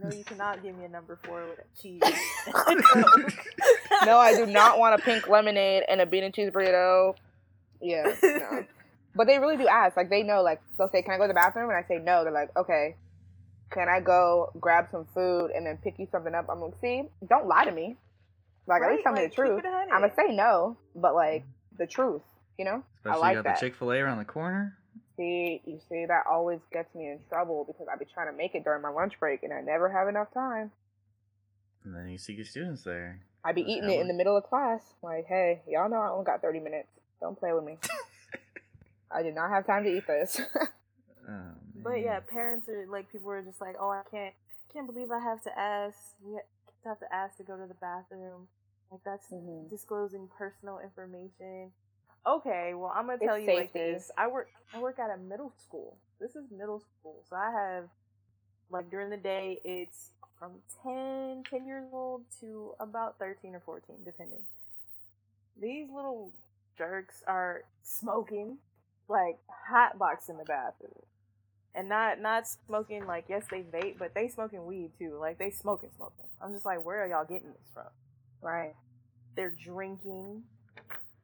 No, you cannot give me a number four with a cheese. *laughs* No, I do not want a pink lemonade and a bean and cheese burrito. Yeah, no. But they really do ask. Like they know. Like they'll say, "Can I go to the bathroom?" And I say no. They're like, "Okay." Can I go grab some food and then pick you something up? I'm like, see, don't lie to me. Like at least tell me the truth. it a hundred. I'm gonna say no, but like the truth, you know. especially I like you got that. the Chick Fil A around the corner. See, you see, that always gets me in trouble because I be trying to make it during my lunch break and I never have enough time. And then you see your students there. I be That's eating how it it in the middle of class. Like, hey, y'all know I only got 30 minutes. Don't play with me. *laughs* I did not have time to eat this. *laughs* Oh, But yeah, parents are like people are just like, oh, I can't, can't believe I have to ask. We have to ask to go to the bathroom. Like that's Mhm. disclosing personal information. Okay, well I'm gonna It's tell you like this. I work, I work at a middle school. This is middle school, so I have like during the day it's from 10, 10 years old to about 13 or 14, depending. These little jerks are smoking like hot box in the bathroom. And not not smoking like yes they vape, but they smoking weed too. Like they smoking smoking. I'm just like, where are y'all getting this from? right. They're drinking.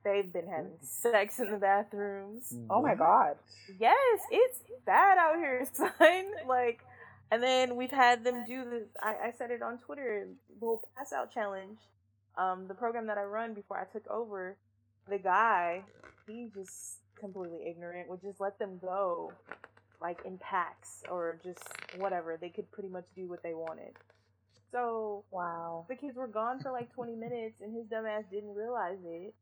They've been having sex in the bathrooms. Oh my god. Yes, it's bad out here, *laughs* son. Like, and then we've had them do the. I, I said it on Twitter. Little pass out challenge. Um, the program that I run before I took over, the guy, he just completely ignorant. Would just let them go, like in packs or just whatever. They could pretty much do what they wanted. So Wow. the kids were gone for like 20 minutes and his dumbass didn't realize it.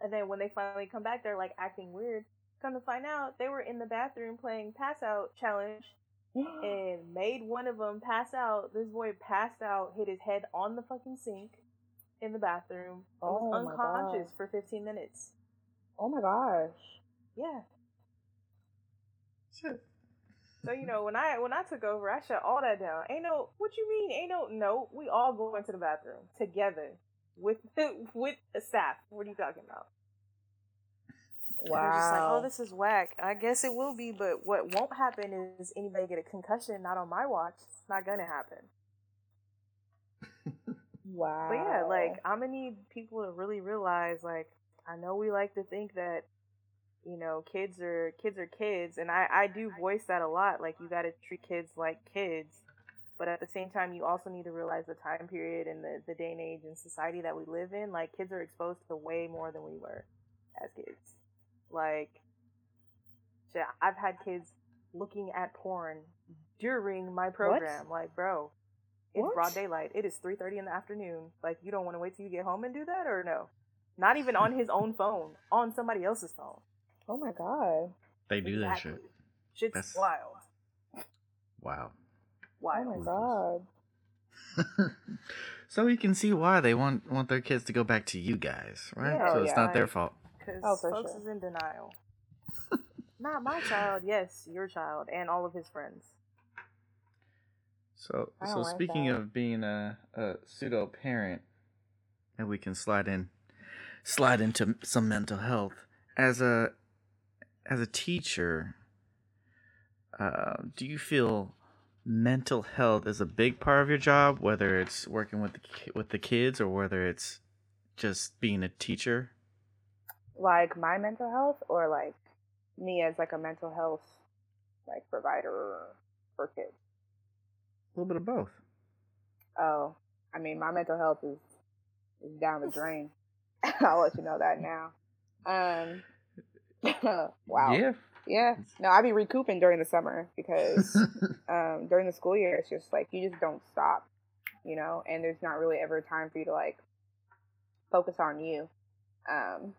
And then when they finally come back, they're like acting weird. Come to find out, they were in the bathroom playing pass out challenge *gasps* and made one of them pass out. This boy passed out, hit his head on the fucking sink in the bathroom, Oh was my unconscious God. for 15 minutes. oh my gosh. Yeah. Shit. So you know, when I when I took over, I shut all that down. Ain't no what you mean? Ain't no no. We all go into the bathroom together with *laughs* with the staff. What are you talking about? They're just like, oh, this is whack. I guess it will be, but what won't happen is anybody get a concussion. Not on my watch. It's not gonna happen. Wow. *laughs* But yeah, like I'm gonna need people to really realize, like, I know we like to think that, you know, kids are kids are kids, and I I do voice that a lot. Like, you got to treat kids like kids, but at the same time, you also need to realize the time period and the the day and age and society that we live in. Like, kids are exposed to way more than we were as kids. Like, shit, I've had kids looking at porn during my program. Like, bro, it's What? broad daylight. It is three thirty in the afternoon. Like, you don't want to wait till you get home and do that, or no? Not even on his own phone, on somebody else's phone. Oh my god. They do that shit. Shit's That's- wild. Wow. Oh my god. *laughs* so you can see why they want want their kids to go back to you guys, right? Yeah, so it's yeah. not their fault. Because Oh, for folks sure. is in denial. *laughs* Not my child. Yes, your child and all of his friends. So so like speaking that. of being a, a pseudo parent, and we can slide in slide into some mental health as a as a teacher. Uh, do you feel mental health is a big part of your job, whether it's working with the, with the kids or whether it's just being a teacher? Like my mental health or like me as like a mental health like provider for kids. A little bit of both. Oh, I mean, my mental health is is down the *laughs* drain. *laughs* I'll let you know that now. Um, *laughs* wow. Yeah. Yeah. No, I be recouping during the summer because *laughs* um, during the school year, it's just like you just don't stop, you know, and there's not really ever time for you to like focus on you. Um,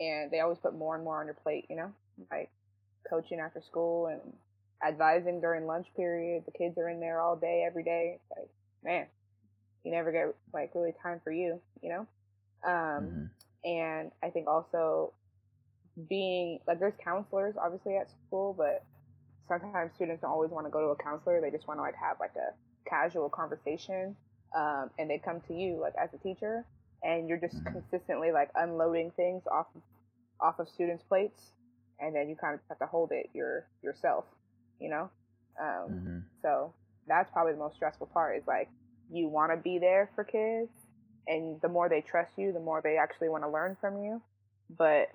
and they always put more and more on your plate, you know, like coaching after school and advising during lunch period. The kids are in there all day, every day. It's like, man, you never get like really time for you, you know? Um, Mhm. and I think also being like there's counselors obviously at school, but sometimes students don't always want to go to a counselor. They just want to like have like a casual conversation, um, and they come to you like as a teacher, and you're just consistently like unloading things off off of students' plates, and then you kind of have to hold it your yourself, you know. Um, Mhm. so that's probably the most stressful part is like you want to be there for kids, and the more they trust you, the more they actually want to learn from you. But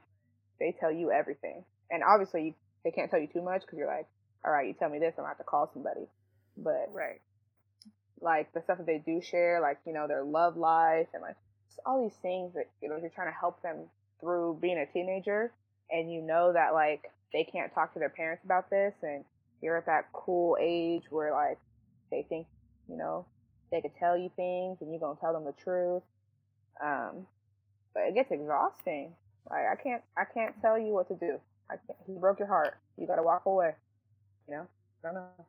they tell you everything, and obviously they can't tell you too much because you're like, all right, you tell me this, I'm gonna have to call somebody. But Right. like the stuff that they do share, like you know their love life and like just all these things that you know you're trying to help them through being a teenager, and you know that like they can't talk to their parents about this, and you're at that cool age where like they think you know they could tell you things, and you're gonna tell them the truth. Um, but it gets exhausting. Like I can't, I can't tell you what to do. I can't. He broke your heart. You gotta walk away. You know, I don't know.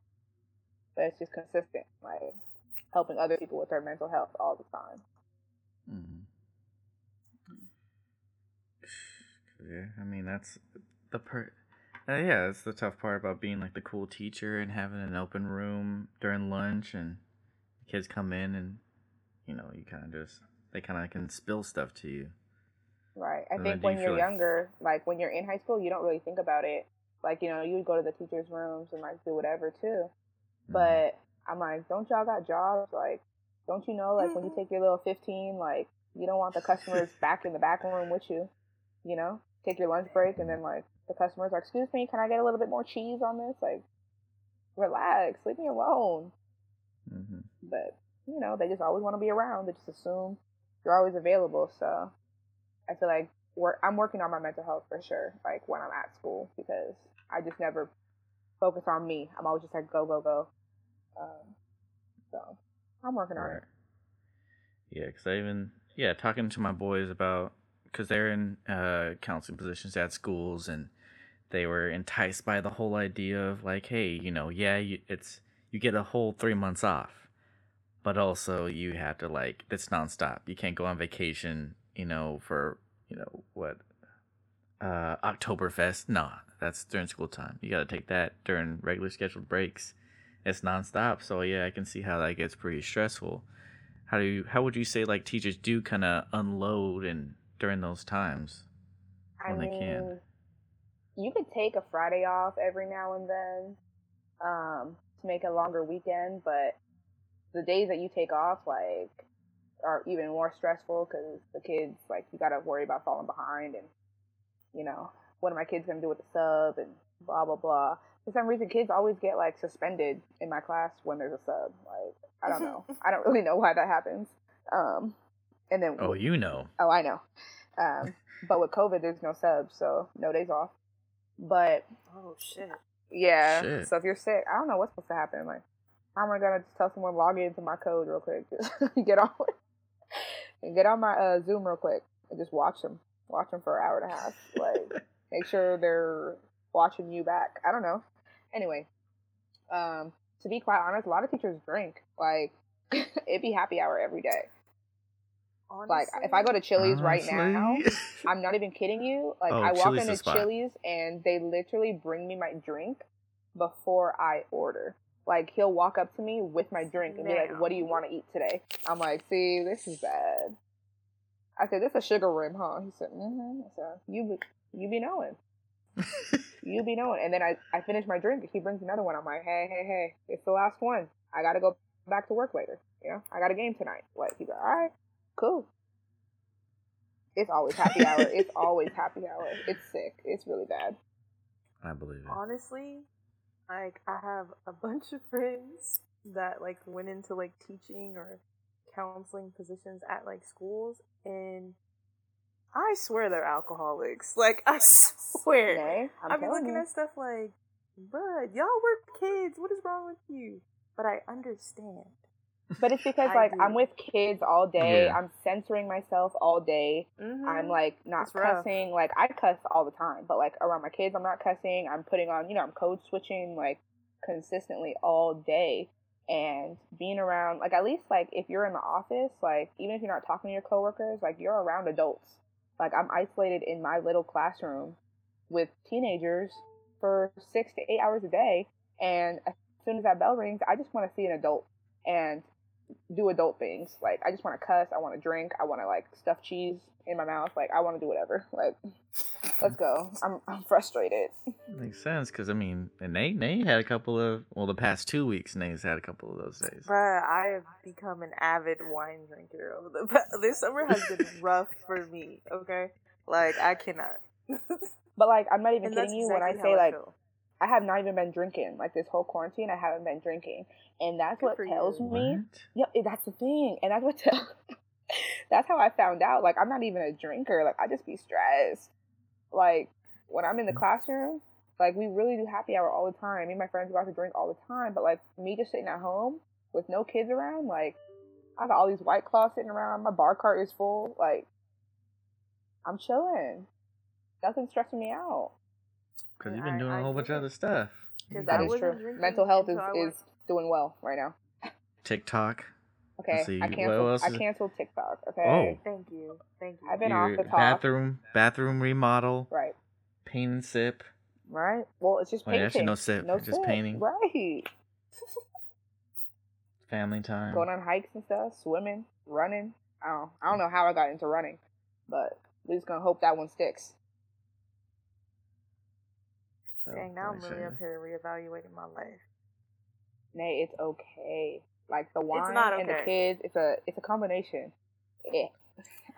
But it's just consistent, like helping other people with their mental health all the time. Mhm. Yeah, I mean that's the per. Uh, yeah, that's the tough part about being like the cool teacher and having an open room during lunch, and kids come in and you know you kind of just they kind of can spill stuff to you. Right. I So think when you you're feel like- younger, like when you're in high school, you don't really think about it. Like, you know, you would go to the teachers' rooms and like do whatever too. Mhm. But I'm like, don't y'all got jobs? Like, don't you know, like when you take your little 15, like you don't want the customers *laughs* back in the back room with you. You know, take your lunch break and then like the customers are, excuse me, can I get a little bit more cheese on this? Like, relax, leave me alone. Mhm. But you know, they just always want to be around. They just assume you're always available. So I feel like we're, I'm working on my mental health for sure. Like when I'm at school because I just never focus on me. I'm always just like go go go. Um, so I'm working on Right. it. Yeah, because I even yeah talking to my boys about because they're in uh, counseling positions at schools and they were enticed by the whole idea of like, hey, you know, yeah, you, it's you get a whole three months off, but also you have to like it's nonstop. You can't go on vacation, you know, for you know what uh Oktoberfest. Nah, That's during school time. You got to take that during regular scheduled breaks. It's nonstop. So yeah, I can see how that gets pretty stressful. How do you? How would you say like teachers do kind of unload and during those times? I when they can. you could take a Friday off every now and then um, to make a longer weekend, but the days that you take off, like, are even more stressful because the kids, like, you got to worry about falling behind and, you know, what are my kids going to do with the sub and blah, blah, blah. For some reason, kids always get, like, suspended in my class when there's a sub. Like, I don't know. *laughs* I don't really know why that happens. Um, and then Oh, you know. Oh, I know. Um, *laughs* but with COVID, there's no subs, so no days off. But Oh shit. yeah, Shit. so if you're sick, I don't know what's supposed to happen. Like, I'm gonna just tell someone log into my code real quick, just *laughs* get on and get on my uh, Zoom real quick and just watch them, watch them for an hour and a half. *laughs* Like, make sure they're watching you back. I don't know. Anyway, um, to be quite honest, a lot of teachers drink. Like, *laughs* it'd be happy hour every day. Like, if I go to Chili's right now, I'm not even kidding you. Like Oh, I walk Chili's into. Chili's and they literally bring me my drink before I order. Like he'll walk up to me with my drink and be like, "What do you want to eat today?" I'm like, "See, this is bad." I said, "This is a sugar rim, huh?" He said, "Mm-hmm." I said, "You be, you be knowing, *laughs* you be knowing." And then I I finish my drink. He brings another one. I'm like, "Hey, hey, hey, it's the last one. I gotta go back to work later. You know, I got a game tonight." What? He's like, "All right, cool." It's always happy hour. it's always happy hour. It's sick. It's really bad. I believe it. honestly, like I have a *laughs* bunch of friends that like went into like teaching or counseling positions at like schools and I swear they're alcoholics. *laughs* Like I swear. Nae, I'm I be telling looking you. at stuff like, bruh, y'all were kids. What is wrong with you? But I understand. But it's because like do. I'm with kids all day. Yeah. I'm censoring myself all day. Mm-hmm. I'm like not It's rough. cussing. Like I cuss all the time, but like around my kids, I'm not cussing. I'm putting on, you know, I'm code switching like consistently all day. And being around, like at least like if you're in the office, like even if you're not talking to your coworkers, like you're around adults. Like I'm isolated in my little classroom with teenagers for six to eight hours a day, and as soon as that bell rings, I just want to see an adult and do adult things. Like I just want to cuss, I want to drink, I want to like stuff cheese in my mouth. Like I want to do whatever. *laughs* Like let's go. I'm I'm frustrated. Makes sense because I mean, and Nate, Nate had a couple of well, the past two weeks, Nate's had a couple of those days. Bruh, I have become an avid wine drinker over the pa- *laughs* this summer has been *laughs* rough for me. Okay, like I cannot. But like I'm not even and kidding that's you when I say how like feel. I have not even been drinking. Like this whole quarantine, I haven't been drinking, and that's Good what tells you. me. What? Yep, eh, that's the thing, and that's what *laughs* tell. that's how I found out. Like I'm not even a drinker. Like I just be stressed. Like when I'm in the classroom, like we really do happy hour all the time. Me and my friends go out to drink all the time. But like me just sitting at home with no kids around, like I got all these white claws sitting around. My bar cart is full. Like I'm chilling. Nothing's stressing me out. Because you've been doing a I whole bunch of it. other stuff. 'Cause That I true. drinking Mental health is, until is doing well right now. TikTok. Okay, see, I what canceled. else I canceled TikTok. Oh. Okay, Thank you, thank you. I've been your off the top. bathroom, bathroom remodel, right, paint and sip. right. Well, it's just oh, Well, painting. actually, no sip, no just sip. painting. Right. *laughs* family time. Going on hikes and stuff, swimming, running. I don't. I don't know how I got into running, but we're just gonna hope that one sticks. So, Dang, now I'm let really up you. here reevaluating my life. Nae, it's okay. Like the wine not and the kids, it's a it's a combination. Yeah,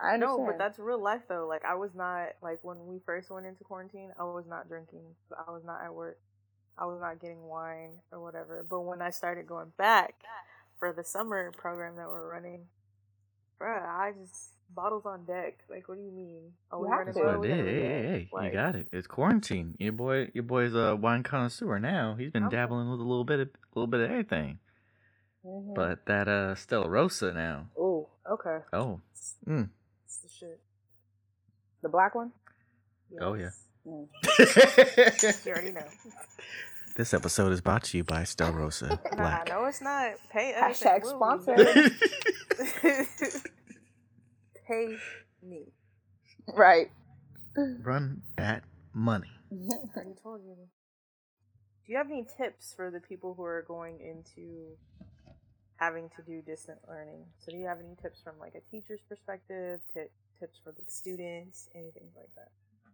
I understand. No, but that's real life though. Like I was not like when we first went into quarantine, I was not drinking. I was not at work. I was not getting wine or whatever. But when I started going back for the summer program that we're running, bruh, I just bottles on deck. Like, what do you mean? Oh, You we have running to. That's well, what we it gotta is. do Hey, hey, hey, you got it. It's quarantine. Your boy, your boy's a wine connoisseur now. He's been I'm- dabbling with a little bit, of, a little bit of everything. Mhm. But that uh Stella Rosa now. ooh, okay, Oh, mm. It's the shit. the black one. Oh, yeah. Mm. *laughs* You already know. this episode is brought to you by Stella Rosa *laughs* Nah, Black. no, it's not. Pay us. Hashtag sponsor. *laughs* be back. Pay me. Right. Run that money. *laughs* I told you. Do you have any tips for the people who are going into having to do distant learning? So, do you have any tips from like a teacher's perspective, t- tips for the students, anything like that?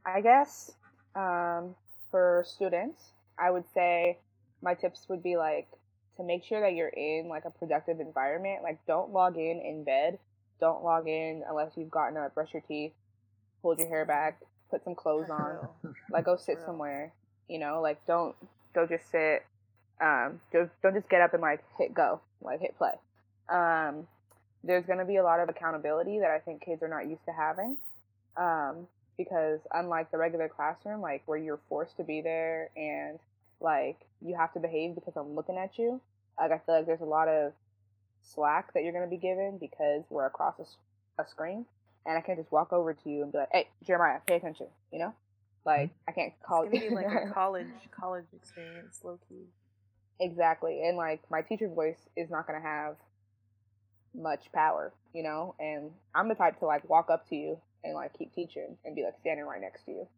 I guess um, for students, I would say my tips would be like to make sure that you're in like a productive environment. Like, don't log in in bed. Don't log in unless you've gotten up, brush your teeth, hold your hair back, put some clothes on, like *laughs* go sit somewhere. You know, like don't don't just sit. Um, don't don't just get up and like hit go, like hit play. Um, there's going to be a lot of accountability that I think kids are not used to having. Um, because unlike the regular classroom, like where you're forced to be there and like you have to behave because I'm looking at you, like I feel like there's a lot of slack that you're going to be given because we're across a screen and I can't just walk over to you and be like, "Hey, Jeremiah, pay attention," you know? Like I can't call It's gonna be like a *laughs* college college experience, low key. Exactly. And like my teacher voice is not going to have much power, you know? And I'm the type to like walk up to you and like keep teaching and be like standing right next to you,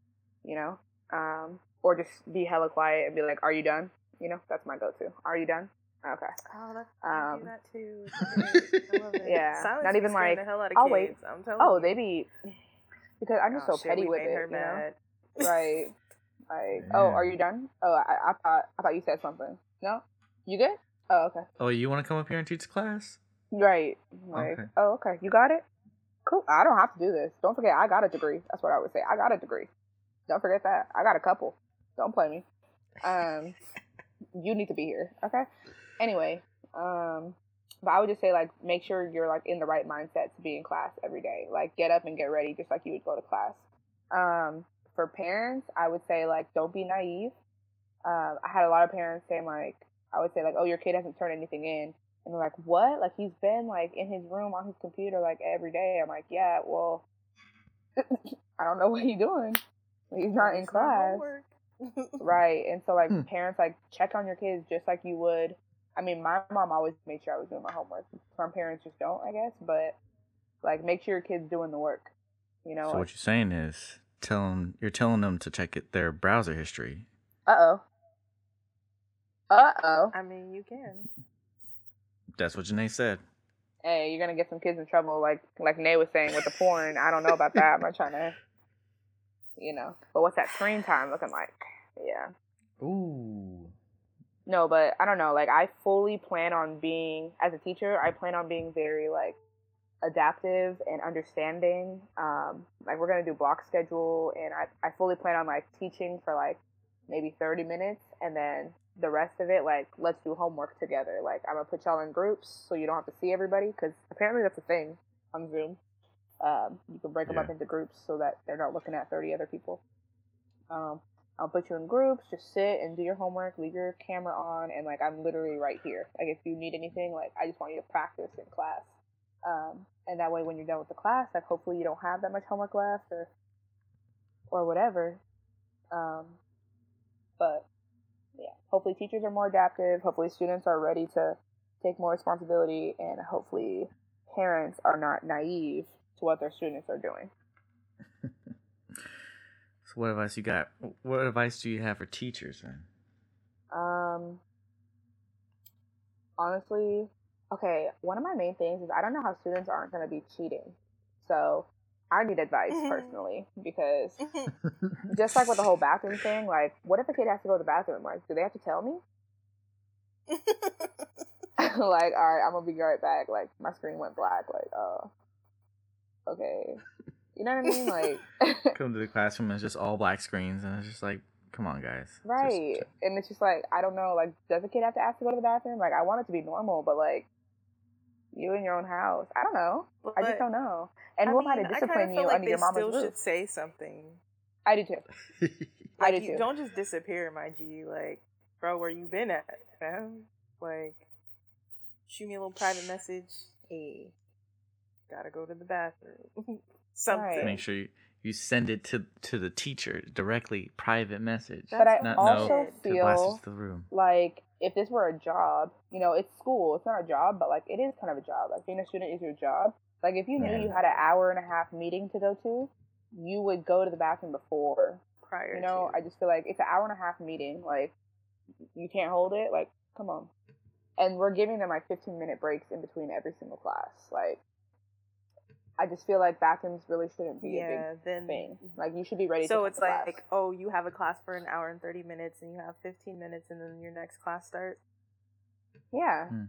you know? Um, or just be hella quiet and be like, "Are you done?" You know, that's my go-to. Are you done? Okay. Oh, that's I Um, do that too. *laughs* I love it. Yeah, Silence not even like, the hell out of "I'll kids, wait." I'm telling Oh, you. they be because I'm just Oh, so shit, petty we with made it, her you know? Right. Like, oh, are you done? Oh, I, I thought I thought you said something. No, you good? Oh, okay. Oh, you want to come up here and teach class? Right. Like, Okay. oh, okay. You got it? Cool. I don't have to do this. Don't forget, I got a degree. That's what I would say. I got a degree. Don't forget that. I got a couple. Don't play me. Um, you need to be here. Okay. Anyway, um, but I would just say like make sure you're like in the right mindset to be in class every day. Like get up and get ready just like you would go to class. Um, for parents, I would say like don't be naive. Um, I had a lot of parents saying like I would say like, oh, your kid hasn't turned anything in. And they're like, what? Like he's been like in his room on his computer like every day. I'm like, yeah, well, *laughs* I don't know what he's doing. He's not in class, *laughs* right? And so like Hmm. parents like check on your kids just like you would. I mean, my mom always made sure I was doing my homework. Some parents just don't, I guess. But like, make sure your kids doing the work. You know. So what you're saying is, tell 'em- you're telling them to check it, their browser history. Uh oh. Uh oh. I mean, you can. That's what Jenee said. Hey, you're gonna get some kids in trouble, like like Nae was saying with the porn. I don't know about that. I'm not trying to, you know. But what's that screen time looking like? Yeah. Ooh. No, but I don't know. Like I fully plan on being as a teacher. I plan on being very like adaptive and understanding. Um, like we're gonna do block schedule, and I I fully plan on like teaching for like maybe 30 minutes, and then the rest of it like let's do homework together. Like I'm gonna put y'all in groups so you don't have to see everybody because apparently that's a thing on Zoom. Um, you can break them up into groups so that they're not looking at 30 other people. Um, I'll put you in groups, just sit and do your homework, leave your camera on, and like I'm literally right here. Like if you need anything, like I just want you to practice in class. Um, and that way when you're done with the class, like hopefully you don't have that much homework left or or whatever. Um, but yeah, hopefully teachers are more adaptive, hopefully students are ready to take more responsibility and hopefully parents are not naive to what their students are doing. So what advice you got? What advice do you have for teachers then? Um, honestly, okay, one of my main things is I don't know how students aren't going to be cheating. So I need advice personally because *laughs* just like with the whole bathroom thing, like, what if a kid has to go to the bathroom? Like, do they have to tell me? *laughs* *laughs* like, all right, I'm gonna be right back. Like, my screen went black. Like, oh, okay. You know what I mean? Like, *laughs* Come to *laughs* the classroom and it's just all black screens and it's just like, come on guys. Just- Right. and it's just like, I don't know, like, does a kid have to ask to go to the bathroom? Like, I want it to be normal, but like, you in your own house. I don't know. I just don't know. And I who am I to discipline feel you like under they your mama's still roof? should say something. I do too. *laughs* I Like, do you too. don't just disappear, my G. Like, bro, where you been at, fam? Like, shoot me a little private message. Hey, gotta go to the bathroom. Something. Right. Make sure you, you send it to to the teacher directly, private message. But I Not also no feel blast it to the room. like if this were a job, you know, it's school. It's not a job, but like it is kind of a job. Like being a student is your job. Like if you knew Yeah. you had an hour and a half meeting to go to, you would go to the bathroom before prior. You know, to. I just feel like it's an hour and a half meeting. Like, you can't hold it. Like, come on. And we're giving them like 15 minute breaks in between every single class. Like, I just feel like bathrooms really shouldn't be yeah, a big then thing. Like, you should be ready. so to it's come to like, class. oh, you have a class for an hour and thirty minutes, and you have fifteen minutes, and then your next class starts. yeah, hmm.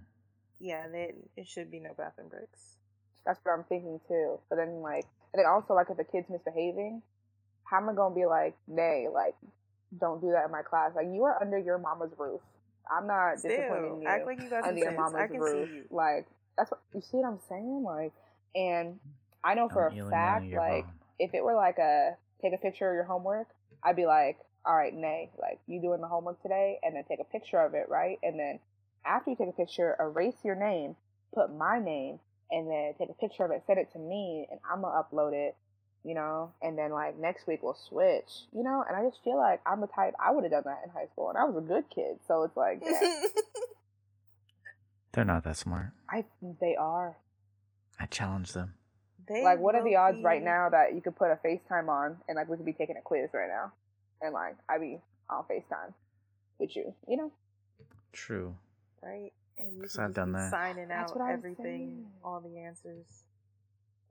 Yeah, they, it should be no bathroom breaks. that's what I'm thinking too. But then like, and then also like if the kid's misbehaving, how am I gonna be like, nay, like, don't do that in my class? Like, you are under your mama's roof. I'm not disciplining Still, you. act like you got under your sense. mama's I can roof. see you. Like that's what you see what I'm saying? Like and hmm. I know for a fact, like mom. if it were like a take a picture of your homework, I'd be like, All right, Nae, like you doing the homework today and then take a picture of it, right? And then after you take a picture, erase your name, put my name, and then take a picture of it, send it to me, and I'm gonna upload it, you know, and then like next week we'll switch, you know, and I just feel like I'm the type I would have done that in high school and I was a good kid. So it's like yeah, *laughs* They're not that smart. I they are. I challenge them. They like what are the odds right now that you could put a FaceTime on and like we could be taking a quiz right now and like I be on FaceTime with you, you know? True. right? And you 'Cause could I've done that. signing That's out what I'm everything, all the answers.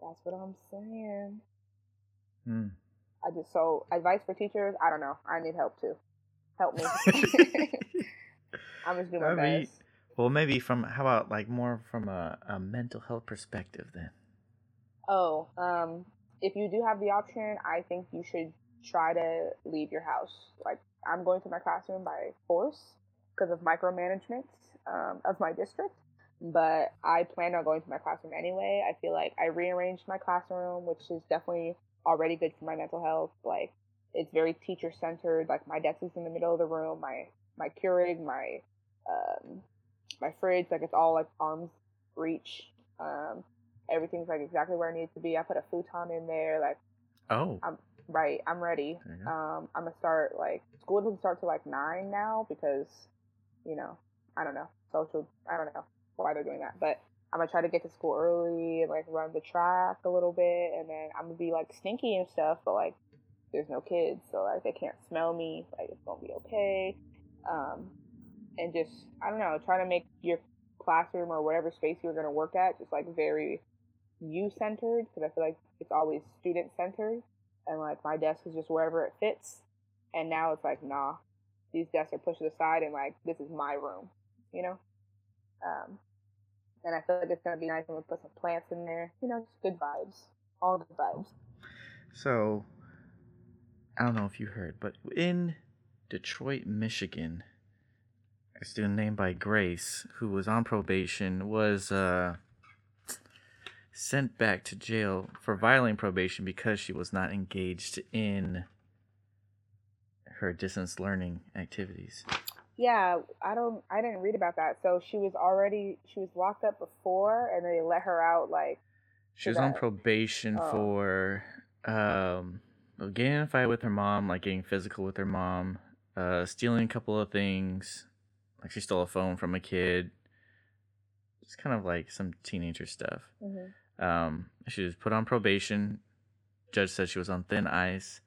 That's what I'm saying. Hmm. I just so advice for teachers, I don't know. I need help too. Help me. *laughs* I'm just doing my I mean, best. well, maybe from how about like more from a, a mental health perspective then. Oh, um, if you do have the option, I think you should try to leave your house. Like, I'm going to my classroom by force because of micromanagement um, of my district, but I plan on going to my classroom anyway. I feel like I rearranged my classroom, which is definitely already good for my mental health. Like, it's very teacher centered. Like, my desk is in the middle of the room. My my Keurig, my um, my fridge, like it's all like arm's reach. Um, everything's like exactly where it to be. I put a futon in there, like Oh. I'm right. I'm ready. Um, I'm gonna start like school doesn't start till like nine now because, you know, I don't know social. I don't know why they're doing that, but I'm gonna try to get to school early and like run the track a little bit, and then I'm gonna be like stinky and stuff, but like there's no kids, so like they can't smell me. Like it's gonna be okay. Um, and just I don't know, try to make your classroom or whatever space you're gonna work at just like very you centered because I feel like it's always student centered and like my desk is just wherever it fits and now it's like nah these desks are pushed aside and like this is my room you know? Um and I feel like it's gonna be nice and we'll put some plants in there you know just good vibes all good vibes. So, I don't know if you heard, but in Detroit, Michigan, a student named by Grace, who was on probation, was uh, sent back to jail for violating probation because she was not engaged in her distance learning activities. yeah I don't I didn't read about that so she was already she was locked up before and they let her out like She was on probation oh. for um, getting in a fight with her mom, like getting physical with her mom, uh, stealing a couple of things, like she stole a phone from a kid. Just kind of like some teenager stuff. mhm. Um, she was put on probation. Judge said she was on thin ice.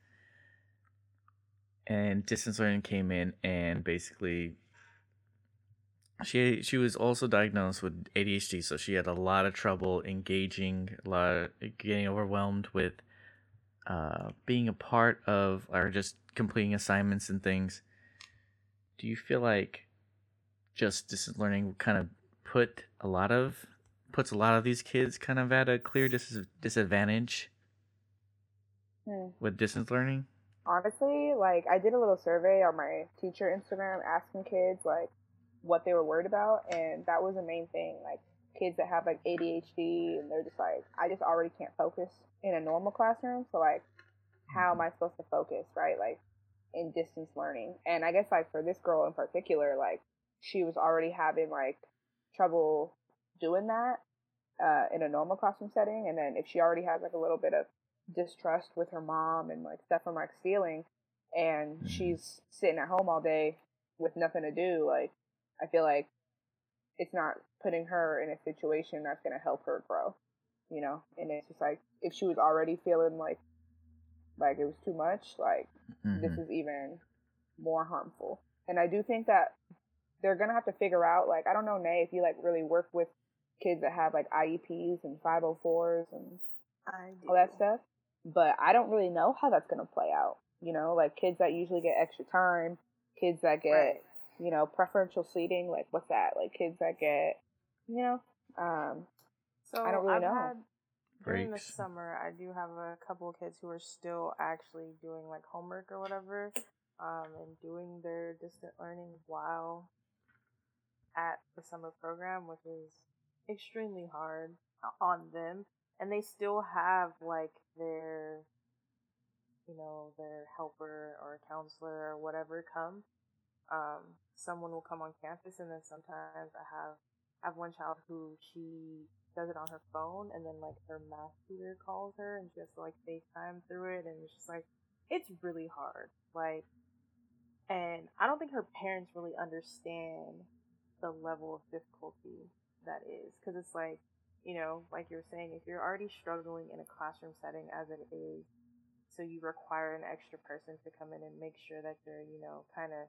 And distance learning came in and basically she she was also diagnosed with ADHD, so she had a lot of trouble engaging, a lot of getting overwhelmed with uh, being a part of or just completing assignments and things. Do you feel like just distance learning kind of put a lot of puts a lot of these kids kind of at a clear dis- disadvantage Hmm. with distance learning? honestly, like I did a little survey on my teacher Instagram asking kids like what they were worried about, and that was the main thing. Like kids that have like ADHD, and they're just like, I just already can't focus in a normal classroom, so like, how am I supposed to focus, right? Like in distance learning, and I guess like for this girl in particular, like she was already having like trouble doing that uh, in a normal classroom setting, and then if she already has like a little bit of distrust with her mom and like stuff from like stealing and Mhm. she's sitting at home all day with nothing to do like i feel like it's not putting her in a situation that's going to help her grow you know and it's just like if she was already feeling like like it was too much, like this Mhm. is even more harmful. And I do think that they're gonna have to figure out, like, I don't know, Nae, if you like really work with kids that have like IEPs and 504s and all that stuff, but I don't really know how that's gonna play out. You know, like kids that usually get extra time, kids that get, Right. you know, preferential seating, like what's that? Like kids that get, you know, um, So I don't really I've know. Had, during the summer, I do have a couple of kids who are still actually doing like homework or whatever, um, and doing their distant learning while at the summer program, which is extremely hard on them. And they still have like their, you know, their helper or counselor or whatever come. Um, someone will come on campus, and then sometimes I have I have one child who she does it on her phone, and then like her math tutor calls her, and she has to like FaceTime through it, and it's just like it's really hard. Like, and I don't think her parents really understand the level of difficulty that is, because it's like, you know, like you were saying, if you're already struggling in a classroom setting as it is, so you require an extra person to come in and make sure that you're, you know, kind of,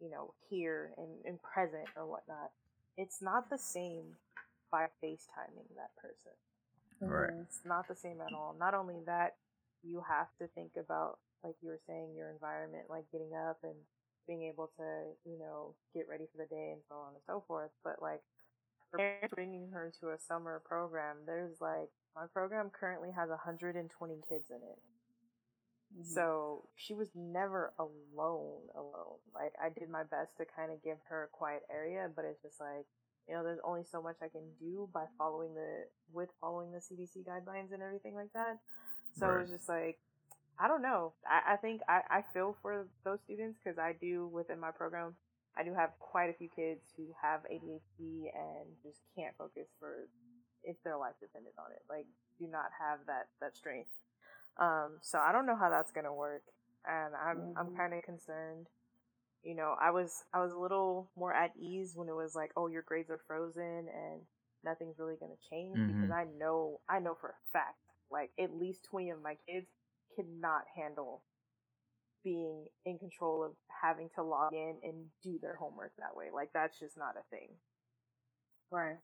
you know, here and, and present or whatnot. It's not the same by FaceTiming that person. Right. It's not the same at all. Not only that, you have to think about, like you were saying, your environment, like getting up and being able to, you know, get ready for the day and so on and so forth. But like, for parents bringing her to a summer program, there's like, my program currently has 120 kids in it. Mm-hmm. So she was never alone, alone. Like I did my best to kind of give her a quiet area, but it's just like, you know, there's only so much I can do by following the with following the CDC guidelines and everything like that. So Right. it's just like, I don't know. I, I think I, I feel for those students because I do within my program. I do have quite a few kids who have ADHD and just can't focus for if their life depended on it. Like, do not have that that strength. Um, so I don't know how that's gonna work, and I'm I'm Mhm. kind of concerned. You know, I was I was a little more at ease when it was like, oh, your grades are frozen and nothing's really gonna change because Mhm. I know I know for a fact like at least twenty of my kids cannot handle being in control of having to log in and do their homework that way. Like that's just not a thing. right.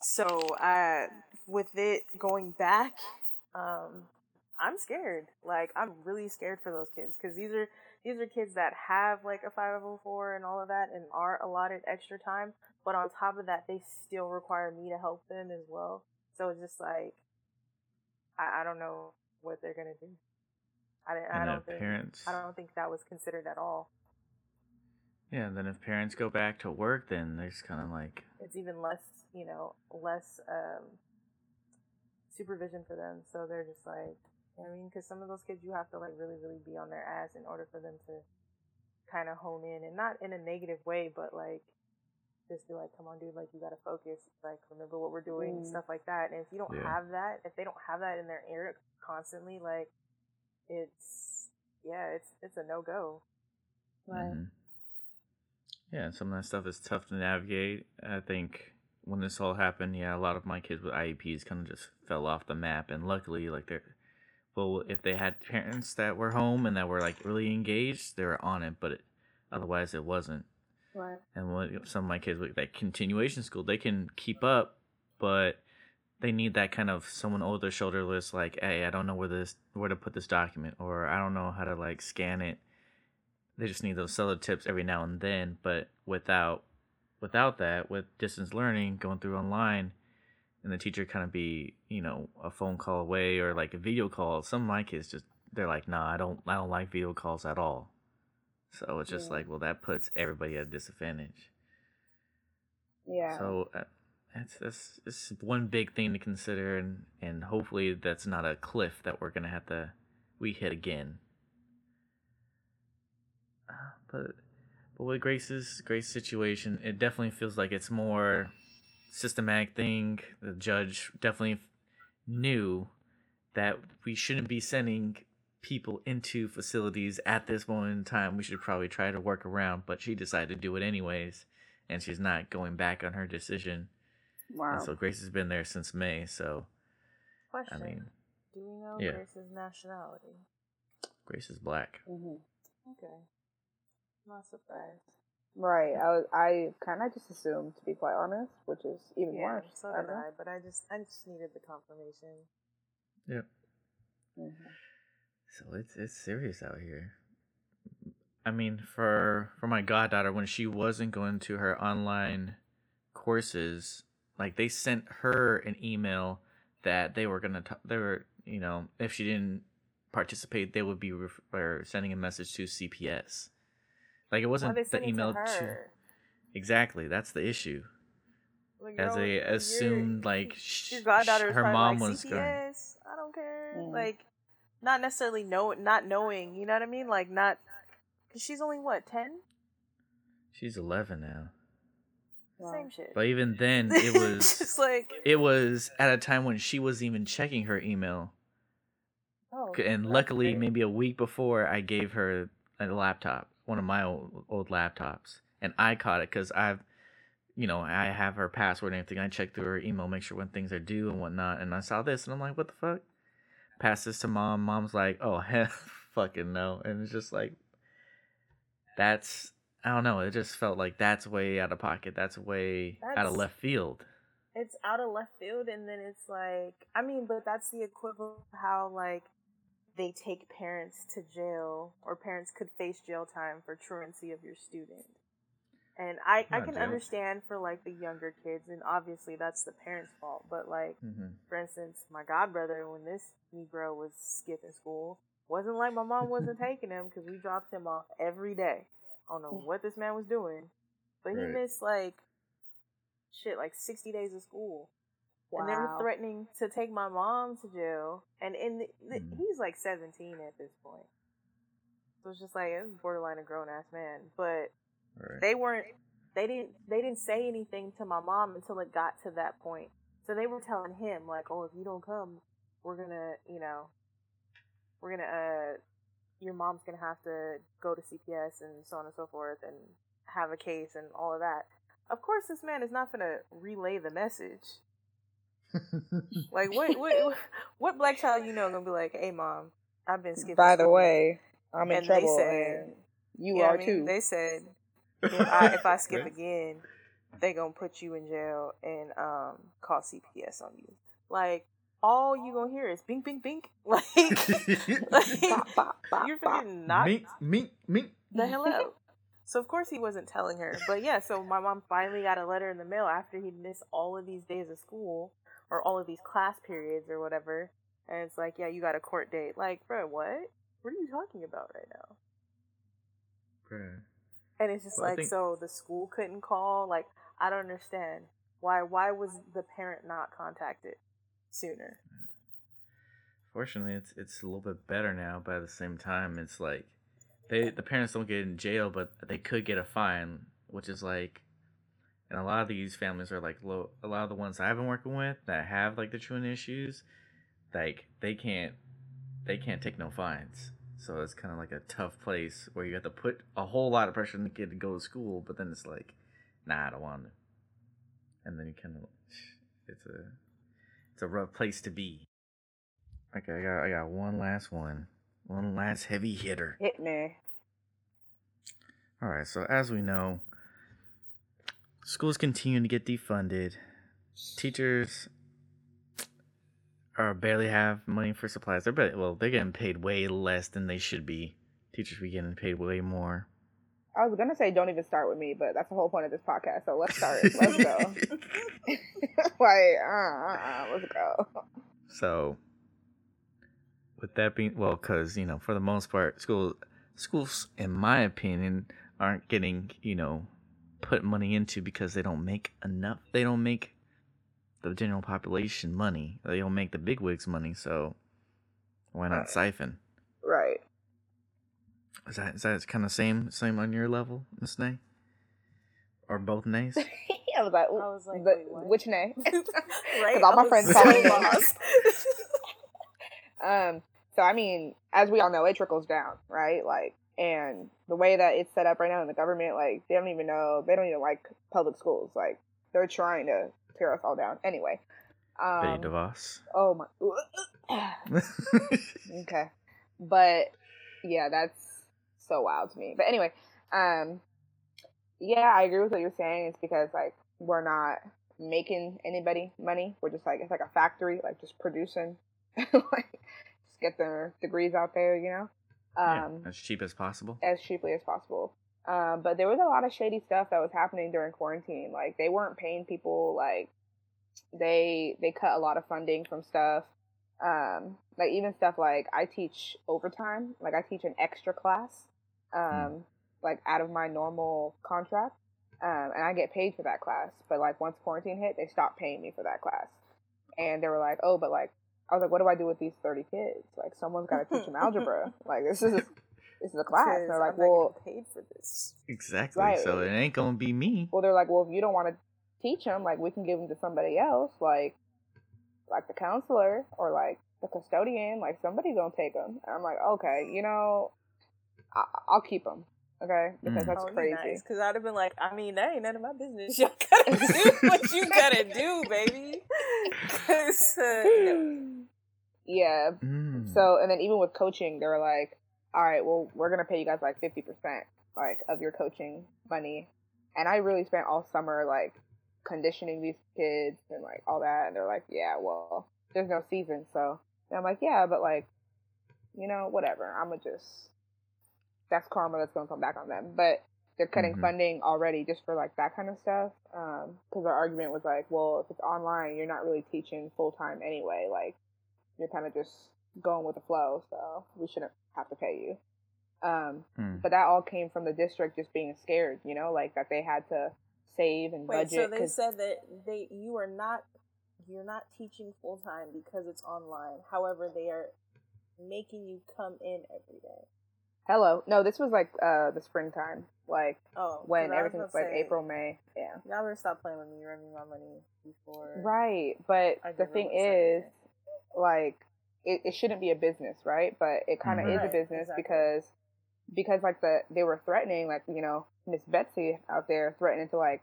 So, uh, with it going back, um, I'm scared. Like, I'm really scared for those kids because these are these are kids that have like a 504 and all of that and are allotted extra time. But on top of that, they still require me to help them as well. So it's just like, I, I don't know what they're gonna do. I, didn't- I And don't if think parents, I don't think that was considered at all. yeah, and then if parents go back to work, then there's kind of like, it's even less, you know, less um, supervision for them. So they're just like, I mean, because some of those kids, you have to like really, really be on their ass in order for them to kind of hone in, and not in a negative way, but like just be like, come on, dude, like you gotta focus, like remember what we're doing, and Mm. stuff like that. And if you don't Yeah. have that, if they don't have that in their ear constantly, like it's yeah, it's it's a no go. Mhm. yeah, some of that stuff is tough to navigate. I think when this all happened, yeah, a lot of my kids with IEPs kind of just fell off the map, and luckily, like they're, well, if they had parents that were home and that were like really engaged, they were on it, but it, otherwise, it wasn't. Right. and what some of my kids with like continuation school they can keep up but they need that kind of someone over their shoulder list like hey i don't know where this where to put this document or i don't know how to like scan it they just need those solid tips every now and then but without without that with distance learning going through online and the teacher kind of be you know a phone call away or like a video call some of my kids just they're like nah i don't i don't like video calls at all so it's just Yeah. like well that puts everybody at a disadvantage Yeah. so uh, uh, it's, it's one big thing to consider, and and hopefully that's not a cliff that we're gonna have to we hit again. Uh, But but with Grace's Grace's situation, it definitely feels like it's more systematic thing. The judge definitely knew that we shouldn't be sending people into facilities at this moment in time. We should probably try to work around, but she decided to do it anyways, and she's not going back on her decision. Wow. And so Grace has been there since May. So Question: I mean, Do we know Yeah. Grace's nationality? Grace is black. hmm Okay. Not surprised. Right. I was. I kind of just assumed, to be quite honest, which is even Yeah, worse. so I did don't. I, but I just I just needed the confirmation. Yep. Mhm. So it's it's serious out here. I mean, for for my goddaughter, when she wasn't going to her online courses, like they sent her an email that they were gonna t- they were you know if she didn't participate, they would be ref- or sending a message to CPS. Like it wasn't the email to her? exactly. That's the issue. Like, As they assumed, like, *laughs* your sh- goddaughter her mom like, was going- CPS, I don't care. Mm. Like, not necessarily know, not knowing. You know what I mean? Like, not because she's only what ten. She's eleven now. Wow. Same shit. But even *laughs* then, it was just like it was at a time when she wasn't even checking her email. oh, And luckily, great. maybe a week before, I gave her a laptop, one of my old, old laptops, and I caught it because I've, you know, I have her password and everything. I check through her email, make sure when things are due and whatnot, and I saw this, and I'm like, what the fuck? Pass this to mom. Mom's like, oh *laughs* hell, fucking no, and it's just like, that's I don't know. It just felt like that's way out of pocket. That's way out of left field. it's out of left field and then it's like i mean but that's the equivalent of how like they take parents to jail or parents could face jail time for truancy of your student and i i can jail. understand for like the younger kids and obviously that's the parents fault but like Mm-hmm. for instance my god brother when this negro was skipping school wasn't like my mom wasn't taking him because we dropped him off every day i don't know what this man was doing but he Right. missed like shit like 60 days of school. And they were threatening to take my mom to jail. And in the, the, Mhm. he's like 17 at this point. So it's just like it's borderline a grown-ass man. But Right. they weren't they didn't they didn't say anything to my mom until it got to that point. So they were telling him like oh if you don't come we're gonna you know we're gonna uh your mom's gonna have to go to cps and so on and so forth and have a case and all of that of course this man is not gonna relay the message *laughs* like what what what black child you know gonna be like hey mom i've been skipping By the school." way, I'm in And they trouble, said- and you know what are I mean? too. they said *laughs* I, if I skip again, they're gonna put you in jail and um call CPS on you. Like all you gonna hear is bink bink bink. *laughs* Like, *laughs* like Bop, bop, bop, you're bop. freaking knock Mink, mink, mink. the hell out. *laughs* So of course he wasn't telling her. But yeah, so my mom finally got a letter in the mail after he'd missed all of these days of school or all of these class periods or whatever. And it's like, yeah, you got a court date. Like, bro, what? What are you talking about right now? Bruh. And it's just Well, like, think- so the school couldn't call. Like, I don't understand why. Why was the parent not contacted sooner? Fortunately, it's it's a little bit better now, but at the same time, it's like they the parents don't get in jail, but they could get a fine, which is like, and a lot of these families are like low. A lot of the ones I've been working with that have like the truant issues, like they can't they can't take no fines. So it's kind of like a tough place where you have to put a whole lot of pressure on the kid to go to school, but then it's like, nah, I don't want to. And then you kind of, it's a, it's a rough place to be. Okay, I got I got one last one. One last heavy hitter. Hit me. Alright, so as we know, schools continue to get defunded. Teachers are barely have money for supplies. They're barely, well, they're getting paid way less than they should be. Teachers be getting paid way more. I was gonna say don't even start with me, but that's the whole point of this podcast. So let's start. *laughs* let's go. *laughs* like, uh, uh, let's go. So, with that being well, because you know, for the most part, schools, schools, in my opinion, aren't getting you know put money into because they don't make enough. They don't make the general population money. They don't make the bigwigs money. So, why not Right. siphon? Right. Is that is that kind of same same on your level, Miss Nae? Or both nays? *laughs* I was like, I was like, the- wait, what? which name? *laughs* *laughs* right? all my friends so call me that. lost. Um, so I mean, as we all know, it trickles down, right? Like, and the way that it's set up right now in the government, like, they don't even know, they don't even like public schools. Like, they're trying to tear us all down. Anyway. Betsy Um, DeVos. oh my, Okay. But yeah, that's so wild to me. But anyway, um yeah, I agree with what you're saying. It's because like we're not making anybody money. We're just like it's like a factory, like just producing *laughs* like just get their degrees out there, you know? yeah, Um as cheap as possible. as cheaply as possible. Um, but there was a lot of shady stuff that was happening during quarantine. Like they weren't paying people. Like they they cut a lot of funding from stuff. Um, like even stuff like I teach overtime. Like I teach an extra class. Um, like out of my normal contract. Um, and I get paid for that class. But like once quarantine hit, they stopped paying me for that class. And they were like, "Oh, but like," I was like, "What do I do with these thirty kids? Like, someone's got to teach them algebra. *laughs* Like, this is this is a class." And they're like, I'm "Well, paid for this. Exactly. Right. So it ain't gonna be me. well, they're like, well, if you don't want to teach them, like we can give them to somebody else, like like the counselor or like the custodian, like somebody's gonna take them. And I'm like, okay, you know, I- I'll keep them, okay, because Mm. that's oh, crazy. Nice, Cause I'd have been like, I mean, that ain't none of my business. *laughs* Y'all gotta do *laughs* what you gotta do, baby. *laughs* 'Cause, uh, no. yeah. Mm. So and then even with coaching, they were like, all right, well, we're gonna pay you guys like fifty percent like of your coaching money, and I really spent all summer like conditioning these kids and like all that, and they're like, yeah, well, there's no season, so and I'm like, yeah, but like, you know, whatever. I'm gonna just that's karma that's gonna come back on them, but. They're cutting Mhm. funding already just for like that kind of stuff. Because our argument was like, well, if it's online, you're not really teaching full time anyway. Like, you're kind of just going with the flow, so we shouldn't have to pay you. Um, Mm. but that all came from the district just being scared, you know, like that they had to save and Wait, budget. so they 'cause- said that they you are not you're not teaching full time because it's online. However, they are making you come in every day. Hello, no, this was like uh the springtime, like Oh, when I was everything was like say, April, May, yeah. Y'all better stop playing with me. You're running my money before. Right, but the thing is, like, it, it shouldn't be a business, right? But it kind of Mhm. is a business exactly. because because like the they were threatening, like you know, Miss Betsy out there threatening to like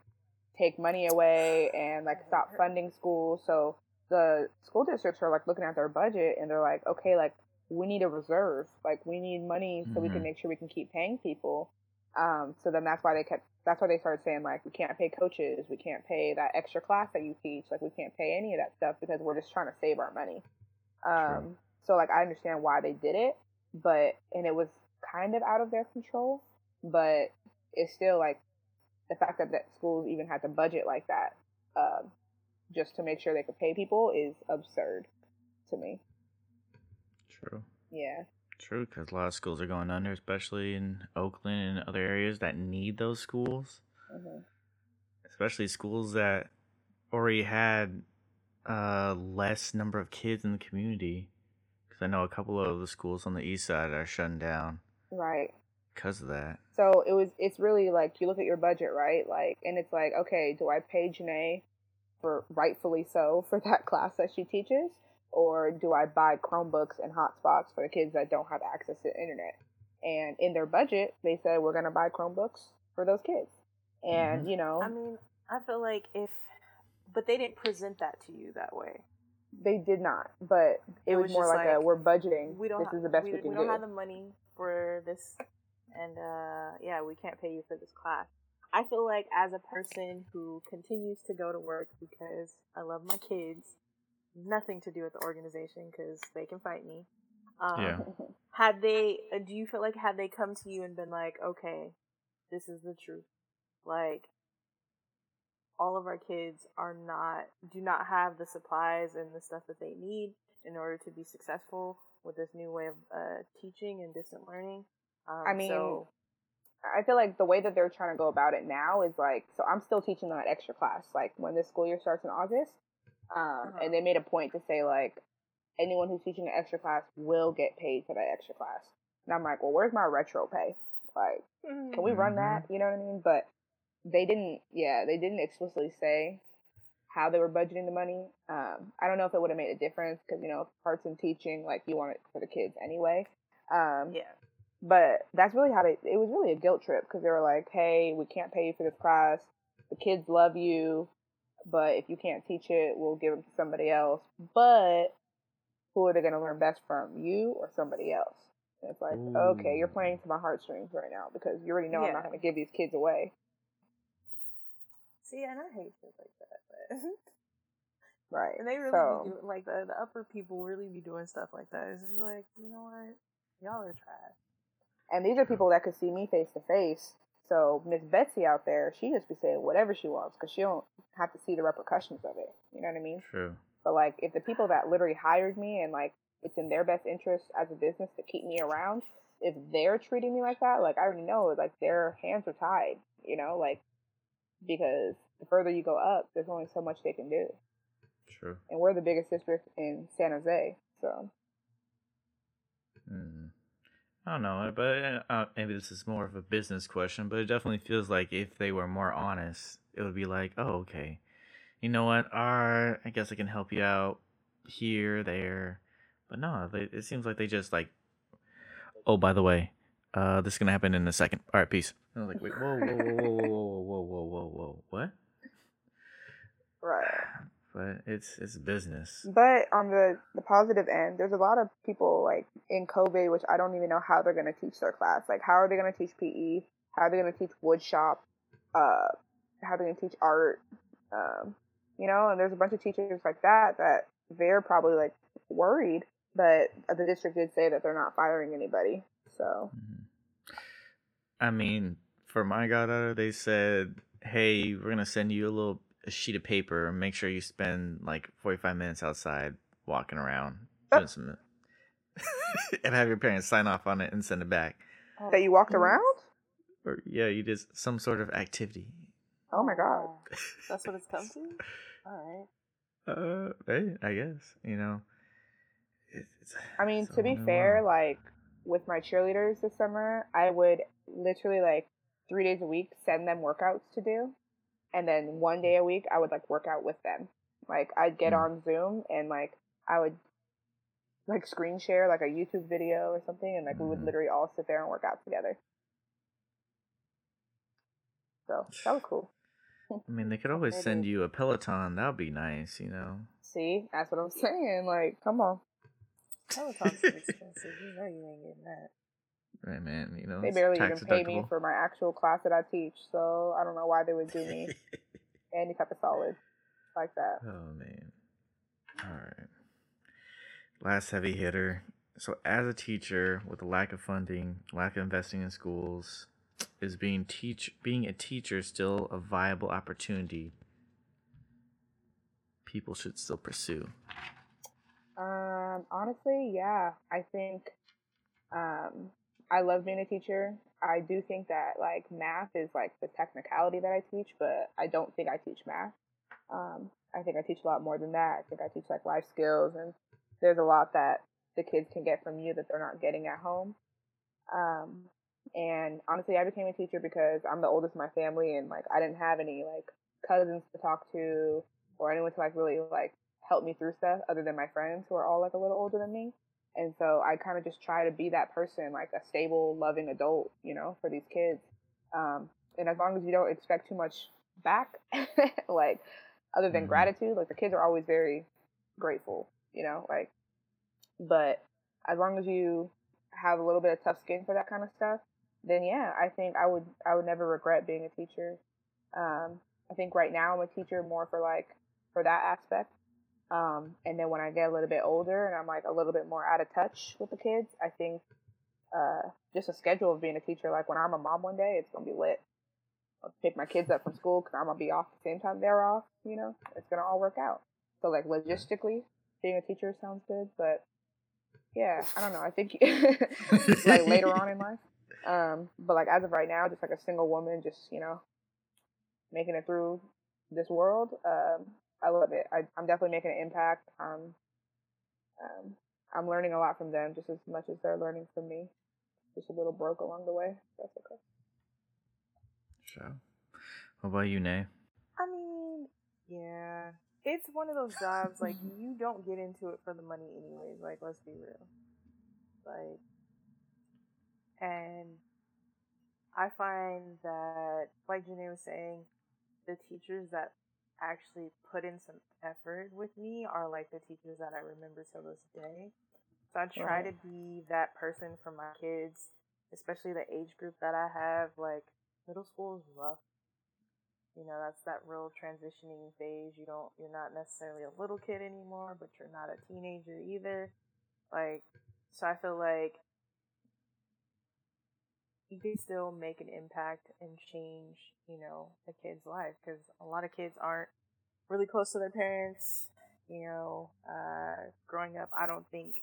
take money away and like *sighs* stop funding schools. So the school districts are like looking at their budget and they're like, okay, like we need a reserve, like we need money so we can Mhm. make sure we can keep paying people. Um, so then that's why they kept. That's why they started saying like we can't pay coaches, we can't pay that extra class that you teach, like we can't pay any of that stuff because we're just trying to save our money. Um, so like I understand why they did it, but and it was kind of out of their control, but it's still like the fact that that schools even had to budget like that, um, just to make sure they could pay people is absurd to me. True. Yeah. True, because a lot of schools are going under, especially in Oakland and other areas that need those schools. hmm Especially schools that already had uh less number of kids in the community. Because I know a couple of the schools on the east side are shutting down Right. because of that. So it was. It's really like you look at your budget, right? Like, and it's like, okay, do I pay Jenee for rightfully so *laughs* for that class that she teaches, or do I buy Chromebooks and hotspots for the kids that don't have access to the internet? And in their budget, they said we're gonna buy Chromebooks for those kids, and you know I mean, I feel like if, but they didn't present that to you that way. they did not, but it, It was, was more just like, a we're budgeting. We don't. this ha- is the best we, we, can we do. don't have the money for this, and uh, yeah, we can't pay you for this class. I feel like as a person who continues to go to work because I love my kids, nothing to do with the organization because they can fight me. Um, Yeah. *laughs* Had they? Uh, do you feel like had they come to you and been like, okay, this is the truth, like all of our kids are not do not have the supplies and the stuff that they need in order to be successful with this new way of uh, teaching and distant learning. Um, I mean, so, I feel like the way that they're trying to go about it now is like, so I'm still teaching that extra class, like when this school year starts in August. Um, Uh-huh. And they made a point to say, like, anyone who's teaching an extra class will get paid for that extra class. And I'm like, well, where's my retro pay? Like, can we run that? You know what I mean? But they didn't, yeah, they didn't explicitly say how they were budgeting the money. Um, I don't know if it would have made a difference because, you know, parts in teaching, like, you want it for the kids anyway. Um, yeah, but that's really how they it was really a guilt trip because they were like hey we can't pay you for this class the kids love you but if you can't teach it we'll give them to somebody else but who are they going to learn best from, you or somebody else? And it's like, okay, you're playing to my heartstrings right now because you already know I'm not going to give these kids away. See, and I hate shit like that. But *laughs* Right. and they really so, be doing like the, the upper people really be doing stuff like that. It's just like you know what, y'all are trash. and these are people that could see me face to face. So Miss Betsy out there, she just be saying whatever she wants because she don't have to see the repercussions of it. You know what I mean? True. But like, if the people that literally hired me and like it's in their best interest as a business to keep me around, if they're treating me like that, like I already know, like their hands are tied. You know, like because the further you go up, there's only so much they can do, True. and we're the biggest district in San Jose, so Hmm. I don't know, but uh, maybe this is more of a business question, but it definitely feels like if they were more honest, it would be like, oh, okay, you know what? Alright, I guess I can help you out here, there. But no, it seems like they just like, oh, by the way, uh, this is gonna happen in a second. All right, peace. And I was like, wait, whoa, whoa, whoa, whoa, whoa, whoa, whoa, whoa, whoa, what? right. But it's it's business. But on the the positive end, there's a lot of people like in COVID, which I don't even know how they're going to teach their class. Like, how are they going to teach PE? How are they going to teach wood shop? Uh, how are they going to teach art? Um, you know, and there's a bunch of teachers like that that they're probably like worried, but the district did say that they're not firing anybody. So Mhm. I mean, for my goddaughter, they said, "Hey, we're gonna send you a little a sheet of paper make sure you spend like forty five minutes outside walking around doing some, *laughs* and have your parents sign off on it and send it back." that you walked around? Or yeah, you did some sort of activity. Oh my god! *laughs* that's what it's come to. All right. Uh, hey, I guess you know. It, it's, I mean, to be fair, world. like with my cheerleaders this summer, I would literally like three days a week send them workouts to do, and then one day a week I would like work out with them. Like I'd get Mm. on Zoom and like I would like screen share like a YouTube video or something, and like we would Mhm. literally all sit there and work out together. So that was cool. *laughs* I mean, they could always Maybe. send you a Peloton. That would be nice, you know. See, that's what I'm *laughs* saying. Like, come on. Peloton's *laughs* expensive. You know you ain't getting that. Right, man. You know, They barely even pay me for my actual class that I teach, so I don't know why they would do me *laughs* any type of solid like that. Oh man. All right. Last heavy hitter. So as a teacher with a lack of funding, lack of investing in schools, is being teach being a teacher still a viable opportunity people should still pursue? Um, honestly, yeah, I think um, I love being a teacher. I do think that like math is like the technicality that I teach, but I don't think I teach math. Um, I think I teach a lot more than that. I think I teach like life skills, and there's a lot that the kids can get from you that they're not getting at home. Um, and honestly, I became a teacher because I'm the oldest in my family, and like I didn't have any like cousins to talk to or anyone to like really like help me through stuff other than my friends who are all like a little older than me. And so I kind of just try to be that person, like a stable, loving adult, you know, for these kids. Um, and as long as you don't expect too much back, *laughs* like other than Mhm. gratitude, like the kids are always very grateful, you know, like, but as long as you have a little bit of tough skin for that kind of stuff, then yeah, I think I would, I would never regret being a teacher. Um, I think right now I'm a teacher more for like, for that aspect. Um, and then when I get a little bit older and I'm like a little bit more out of touch with the kids, I think uh, just a schedule of being a teacher, like when I'm a mom one day, it's gonna be lit. I'll pick my kids up from school because I'm gonna be off the same time they're off. You know, it's gonna all work out. So like logistically, being a teacher sounds good, but yeah, I don't know. I think *laughs* like later on in life. Um, but like as of right now, just like a single woman, just you know, making it through this world. Um, I love it. I, I'm definitely making an impact. Um, um, I'm learning a lot from them, just as much as they're learning from me. Just a little broke along the way. That's okay. Sure. What about you, Nae? I mean, yeah. It's one of those jobs like *laughs* you don't get into it for the money anyways, like let's be real. Like and I find that like Jenee was saying, the teachers that actually put in some effort with me are like the teachers that I remember till this day. So I try Right. to be that person for my kids, especially the age group that I have. Like middle school is rough. You know, that's that real transitioning phase. You don't you're not necessarily a little kid anymore, but you're not a teenager either. Like so I feel like you can still make an impact and change, you know, a kid's life because a lot of kids aren't really close to their parents. You know, uh, growing up, I don't think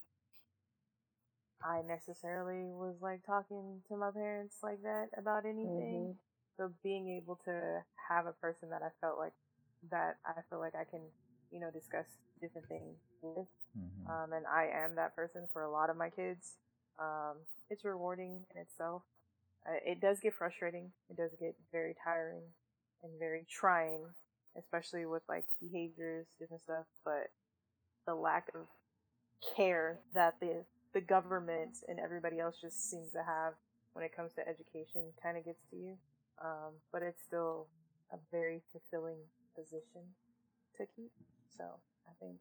I necessarily was like talking to my parents like that about anything. So being able to have a person that I felt like that I feel like I can, you know, discuss different things with Mhm. um, and I am that person for a lot of my kids. Um, it's rewarding in itself. Uh, it does get frustrating. It does get very tiring and very trying, especially with like behaviors, different stuff. But the lack of care that the the government and everybody else just seems to have when it comes to education kind of gets to you. Um, but it's still a very fulfilling position to keep. So I think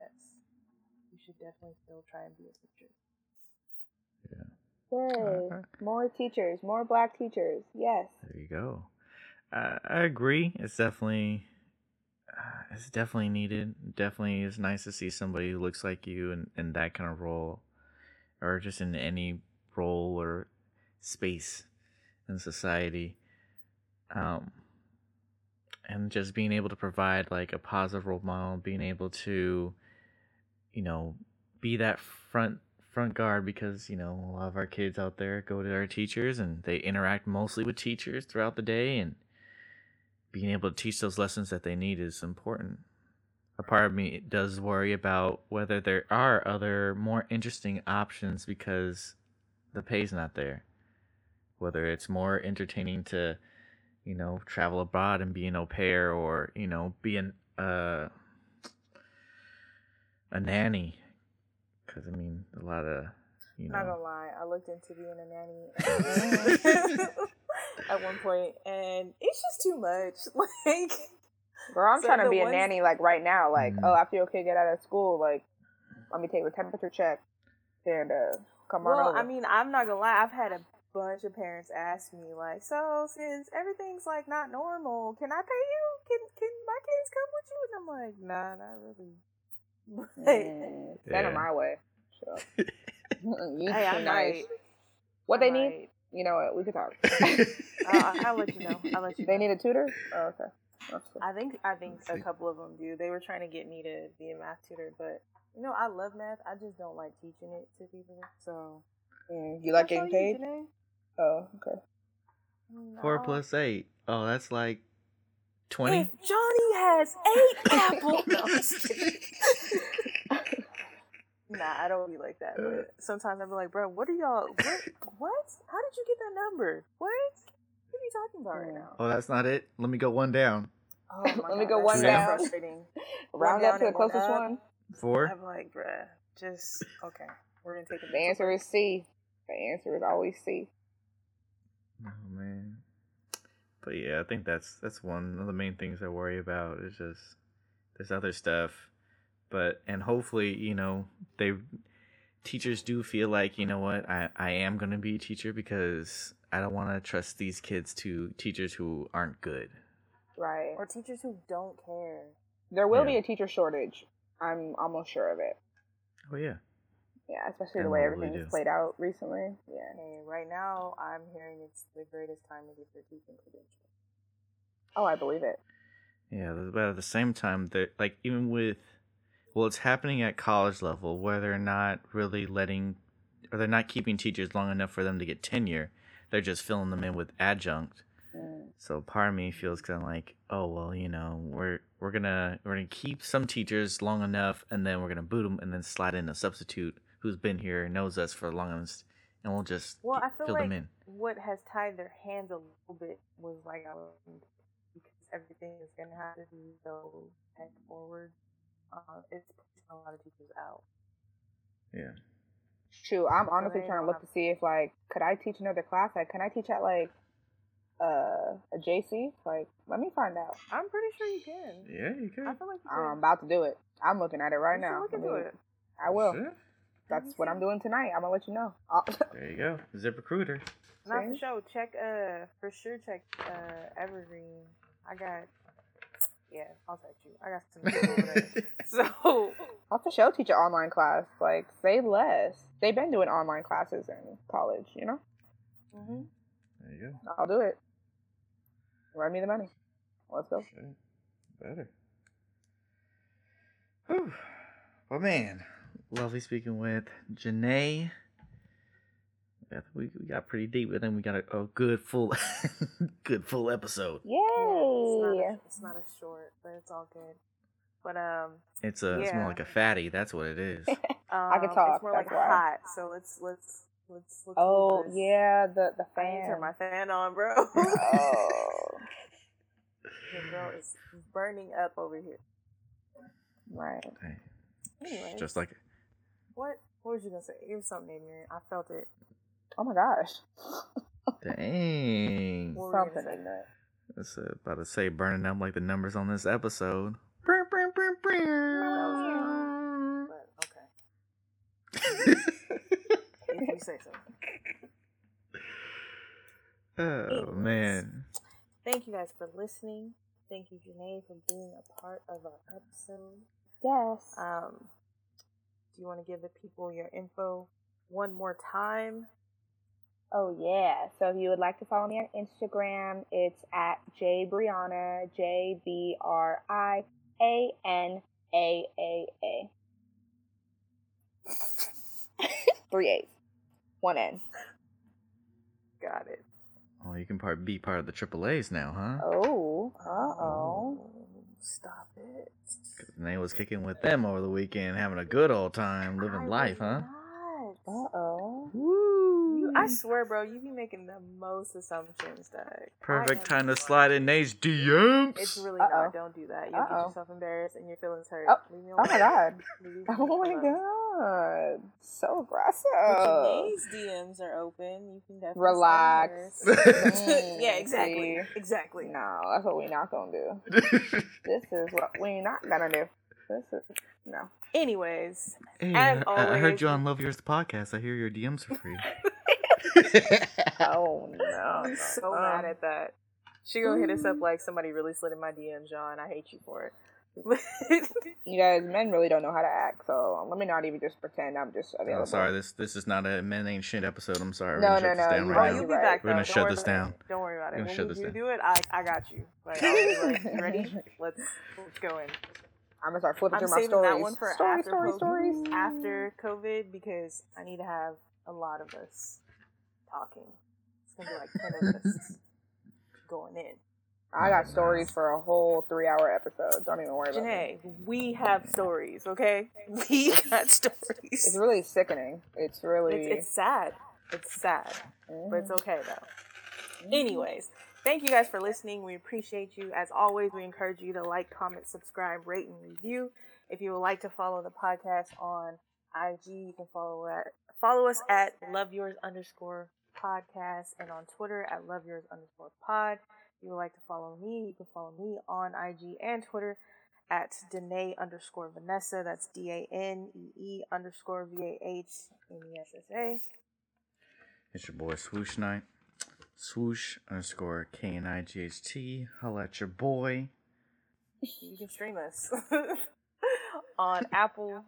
that's you should definitely still try and be a teacher. Yay. Uh, More teachers, more black teachers. Yes. There you go. I, I agree. It's definitely uh, it's definitely needed. Definitely it's nice to see somebody who looks like you in, in that kind of role, or just in any role or space in society. Um, and just being able to provide like a positive role model, being able to, you know, be that front front guard because you know a lot of our kids out there go to our teachers and they interact mostly with teachers throughout the day and being able to teach those lessons that they need is important. A part of me does worry about whether there are other more interesting options because the pay's not there. Whether it's more entertaining to you know travel abroad and be an au pair or you know be an uh a nanny because i mean a lot of you know. Not know gonna lie, I looked into being a nanny *laughs* *laughs* at one point, and it's just too much. *laughs* Like, Girl, I'm So trying to the be a nanny like right now. Like, Mhm. oh, after your kid get out of school, like, let me take the temperature check and uh, come on well, over. I mean, I'm not gonna lie. I've had a bunch of parents ask me, like, so since everything's like not normal, can I pay you? Can can my kids come with you? And I'm like, nah, not really. Mm, send Yeah. them my way. Sure. *laughs* you hey, too I nice. might. What I they need? might. You know what? We could talk. I'll, *laughs* I'll let you know. I'll let you. they know. need a tutor. Oh, okay. Cool. I think I think a couple of them do. They were trying to get me to be a math tutor, but you know I love math. I just don't like teaching it to people. So Mm, you like I'll getting paid? Oh, okay. four No. plus eight. Oh, that's like 20 If Johnny has eight *laughs* apples. No, I'm just kidding. nah, I don't be like that. Uh. But sometimes I'll be like, bro, what are y'all? What? What? How did you get that number? What? What are you talking about right now? oh that's not it let me go one down Oh *laughs* my Let me go one down. Frustrating. *laughs* Round up to the closest up. one. four I'm like, bruh, just okay. We're gonna take a The answer is C. The answer is always C. Oh man. But yeah, I think that's that's one of the main things I worry about is just there's other stuff. But and hopefully, you know, they teachers do feel like, you know what, I, I am gonna be a teacher because I don't wanna trust these kids to teachers who aren't good. Right. or teachers who don't care. There will Yeah. be a teacher shortage. I'm almost sure of it. Oh yeah. Yeah, especially the way what will we everything's do? played out recently. Yeah. Hey, right now I'm hearing it's the greatest time to get your teaching credential. Oh, I believe it. Yeah, but at the same time, that like even with, well, it's happening at college level where they're not really letting, or they're not keeping teachers long enough for them to get tenure. They're just filling them in with adjunct. Mm. So part of me feels kind of like, oh well, you know, we're we're gonna we're gonna keep some teachers long enough, and then we're gonna boot them, and then slide in a substitute who's been here and knows us for the longest, and we'll just Well, get- I feel fill like them in. what has tied their hands a little bit was like I was- because everything is gonna have to be so tech forward. Uh, it's pushing a lot of teachers out. Yeah. Shoot, I'm honestly they trying to look to see if like could I teach another class? Like, can I teach at like uh, a JC? Like, let me find out. I'm pretty sure you can. Yeah, you can. I feel like you can. I'm about to do it. I'm looking at it right You now. Look Let into me- it. I will. Shit. That's what I'm doing tonight. I'm gonna let you know. *laughs* There you go. ZipRecruiter. Not for See? sure. Check uh for sure check uh Evergreen. I got yeah, I'll text you. I got some over there. *laughs* *laughs* So I'll for sure teach an online class. Like, say less. They've been doing online classes in college, you know? mhm. There you go. I'll do it. Run me the money. Let's go. Shit. Better. Whew. Well, man, lovely speaking with Jenee. Yeah, we, we got pretty deep, but then we got a, a good full, *laughs* good full episode. Yay! It's not, a, it's not a short, but it's all good. But um, It's a, it's more like a fatty. That's what it is. *laughs* um can talk, It's more like why. hot. So let's let's let's let's. oh, this. yeah, the, the I need to fan. turn my fan on, bro. *laughs* oh, the girl is burning up over here. right. Hey, Anyways, just like what? What was you gonna say? It was something ignorant. I felt it. Oh my gosh. *laughs* dang. What were you Something gonna ignorant. That's uh, about to say burning up like the numbers on this episode. Brr, brr, brr, brr. But okay, *laughs* if you say so. oh man. Thank you guys for listening. Thank you, Jenee, for being a part of our episode. Yes. Um, do you want to give the people your info one more time? Oh yeah. So if you would like to follow me on Instagram, it's at jbrianaaa, J B R I A N A A A. *laughs* Three A's, one N. Got it. Oh, you can part be part of the triple A's now, huh? Oh, uh oh. Stop it. Nate was kicking with them over the weekend, having a good old time, living life, huh? not. Uh oh. Woo! You, I swear, bro, you be making the most assumptions, Doug. Perfect time to slide in Nate's DMs. It's really Uh-oh. not. Don't do that. You'll Uh-oh. get yourself embarrassed and your feelings hurt. Oh. Leave me Oh my god. *laughs* Leave me Oh my god. So aggressive. But Jenee's DMs are open. You can definitely Relax. slide hers. *laughs* *laughs* Yeah, exactly. Exactly. No, that's what we're not gonna do. This is what we're not gonna do. This is no. Anyways, Hey, As I, I heard always- you on Love Yours the podcast. I hear your DMs are free. *laughs* Oh no. I'm so *laughs* no. mad at that. She gonna hit us up mm. like somebody really slid in my DMs, John. I hate you for it. *laughs* You guys, men really don't know how to act, so um, let me not even just pretend I'm just oh, available. oh, sorry, this this is not a men ain't shit episode. I'm sorry. We're No, gonna shut no, this no, down oh, right you'll now. be right. We're gonna shut Don't worry this down. it. Don't worry about it. We're it. gonna When shut we this do down. do it, I I got you. Like, I'll be like, you ready? Let's let's go in. I'm gonna start flipping I'm through my stories. that one for stories, after COVID, stories. after COVID because I need to have a lot of us talking. It's gonna be like ten of us *laughs* going in. I got stories for a whole three-hour episode. Don't even worry about it. We have stories, okay? *laughs* We got stories. It's really sickening. It's really. It's, it's sad. It's sad, but it's Mhm. okay though. Anyways, thank you guys for listening. We appreciate you. As always, we encourage you to like, comment, subscribe, rate, and review. If you would like to follow the podcast on IG, you can follow at follow us at love yours underscore podcast and on Twitter at love yours underscore pod. If you would like to follow me, you can follow me on IG and Twitter at Danee underscore Vahnessa. That's D A N E E underscore V A H N E S S A. It's your boy Swoosh Knight. Swoosh underscore K N I G H T. Holla at your boy. you can stream us *laughs* on *laughs* Apple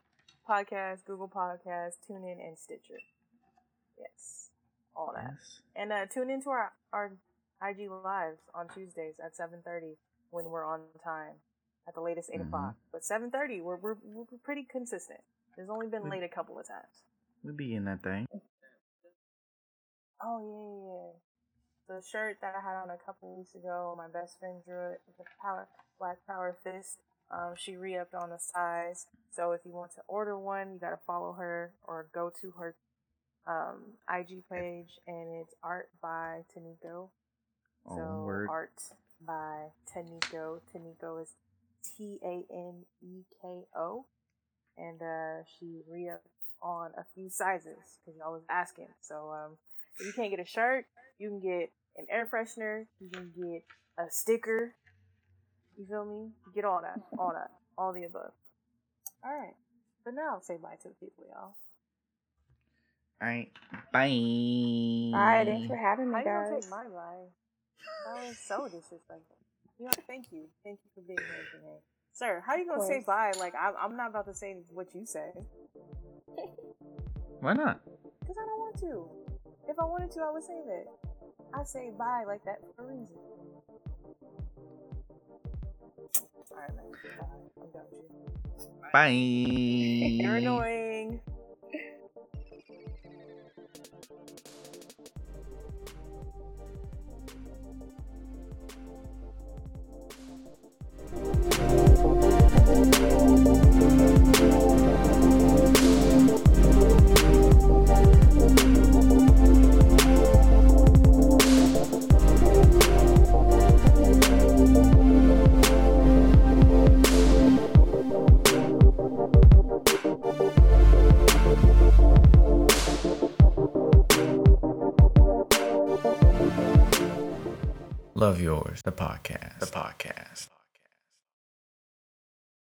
Podcasts, Google Podcasts, TuneIn, and Stitcher. Yes, all that. Yes. And uh, tune into our our IG lives on Tuesdays at seven thirty when we're on time. At the latest 8 Mhm. o'clock, but seven thirty, we're, we're we're pretty consistent. There's only been We- late a couple of times. We be in that thing. Oh yeah, yeah, yeah. The shirt that I had on a couple weeks ago, my best friend drew it. The power Black Power Fist. Um, she re-upped on the size. So if you want to order one, you gotta follow her or go to her um, IG page, and it's art by Taneko. Oh, so word. art by Taneko. Taneko is T A N E K O, and uh, she re-upped on a few sizes because y'all was asking. So um, if you can't get a shirt, you can get an air freshener. You can get a sticker. You feel me? Get all that, all that, all the above. All right, but now say bye to the people, y'all. All right. Bye. Bye. Thanks for having me, How you gonna guys. take my bye? That was so disrespectful. You know, thank you, thank you for being here today, sir. How are you gonna say bye? Like I'm, I'm not about to say what you say Why not? *laughs* because I don't want to. If I wanted to, I would say that. I say bye like that for a reason. All right, man. Bye. I'm done with you. Bye. You're annoying. *laughs* Love yours. The podcast. The podcast.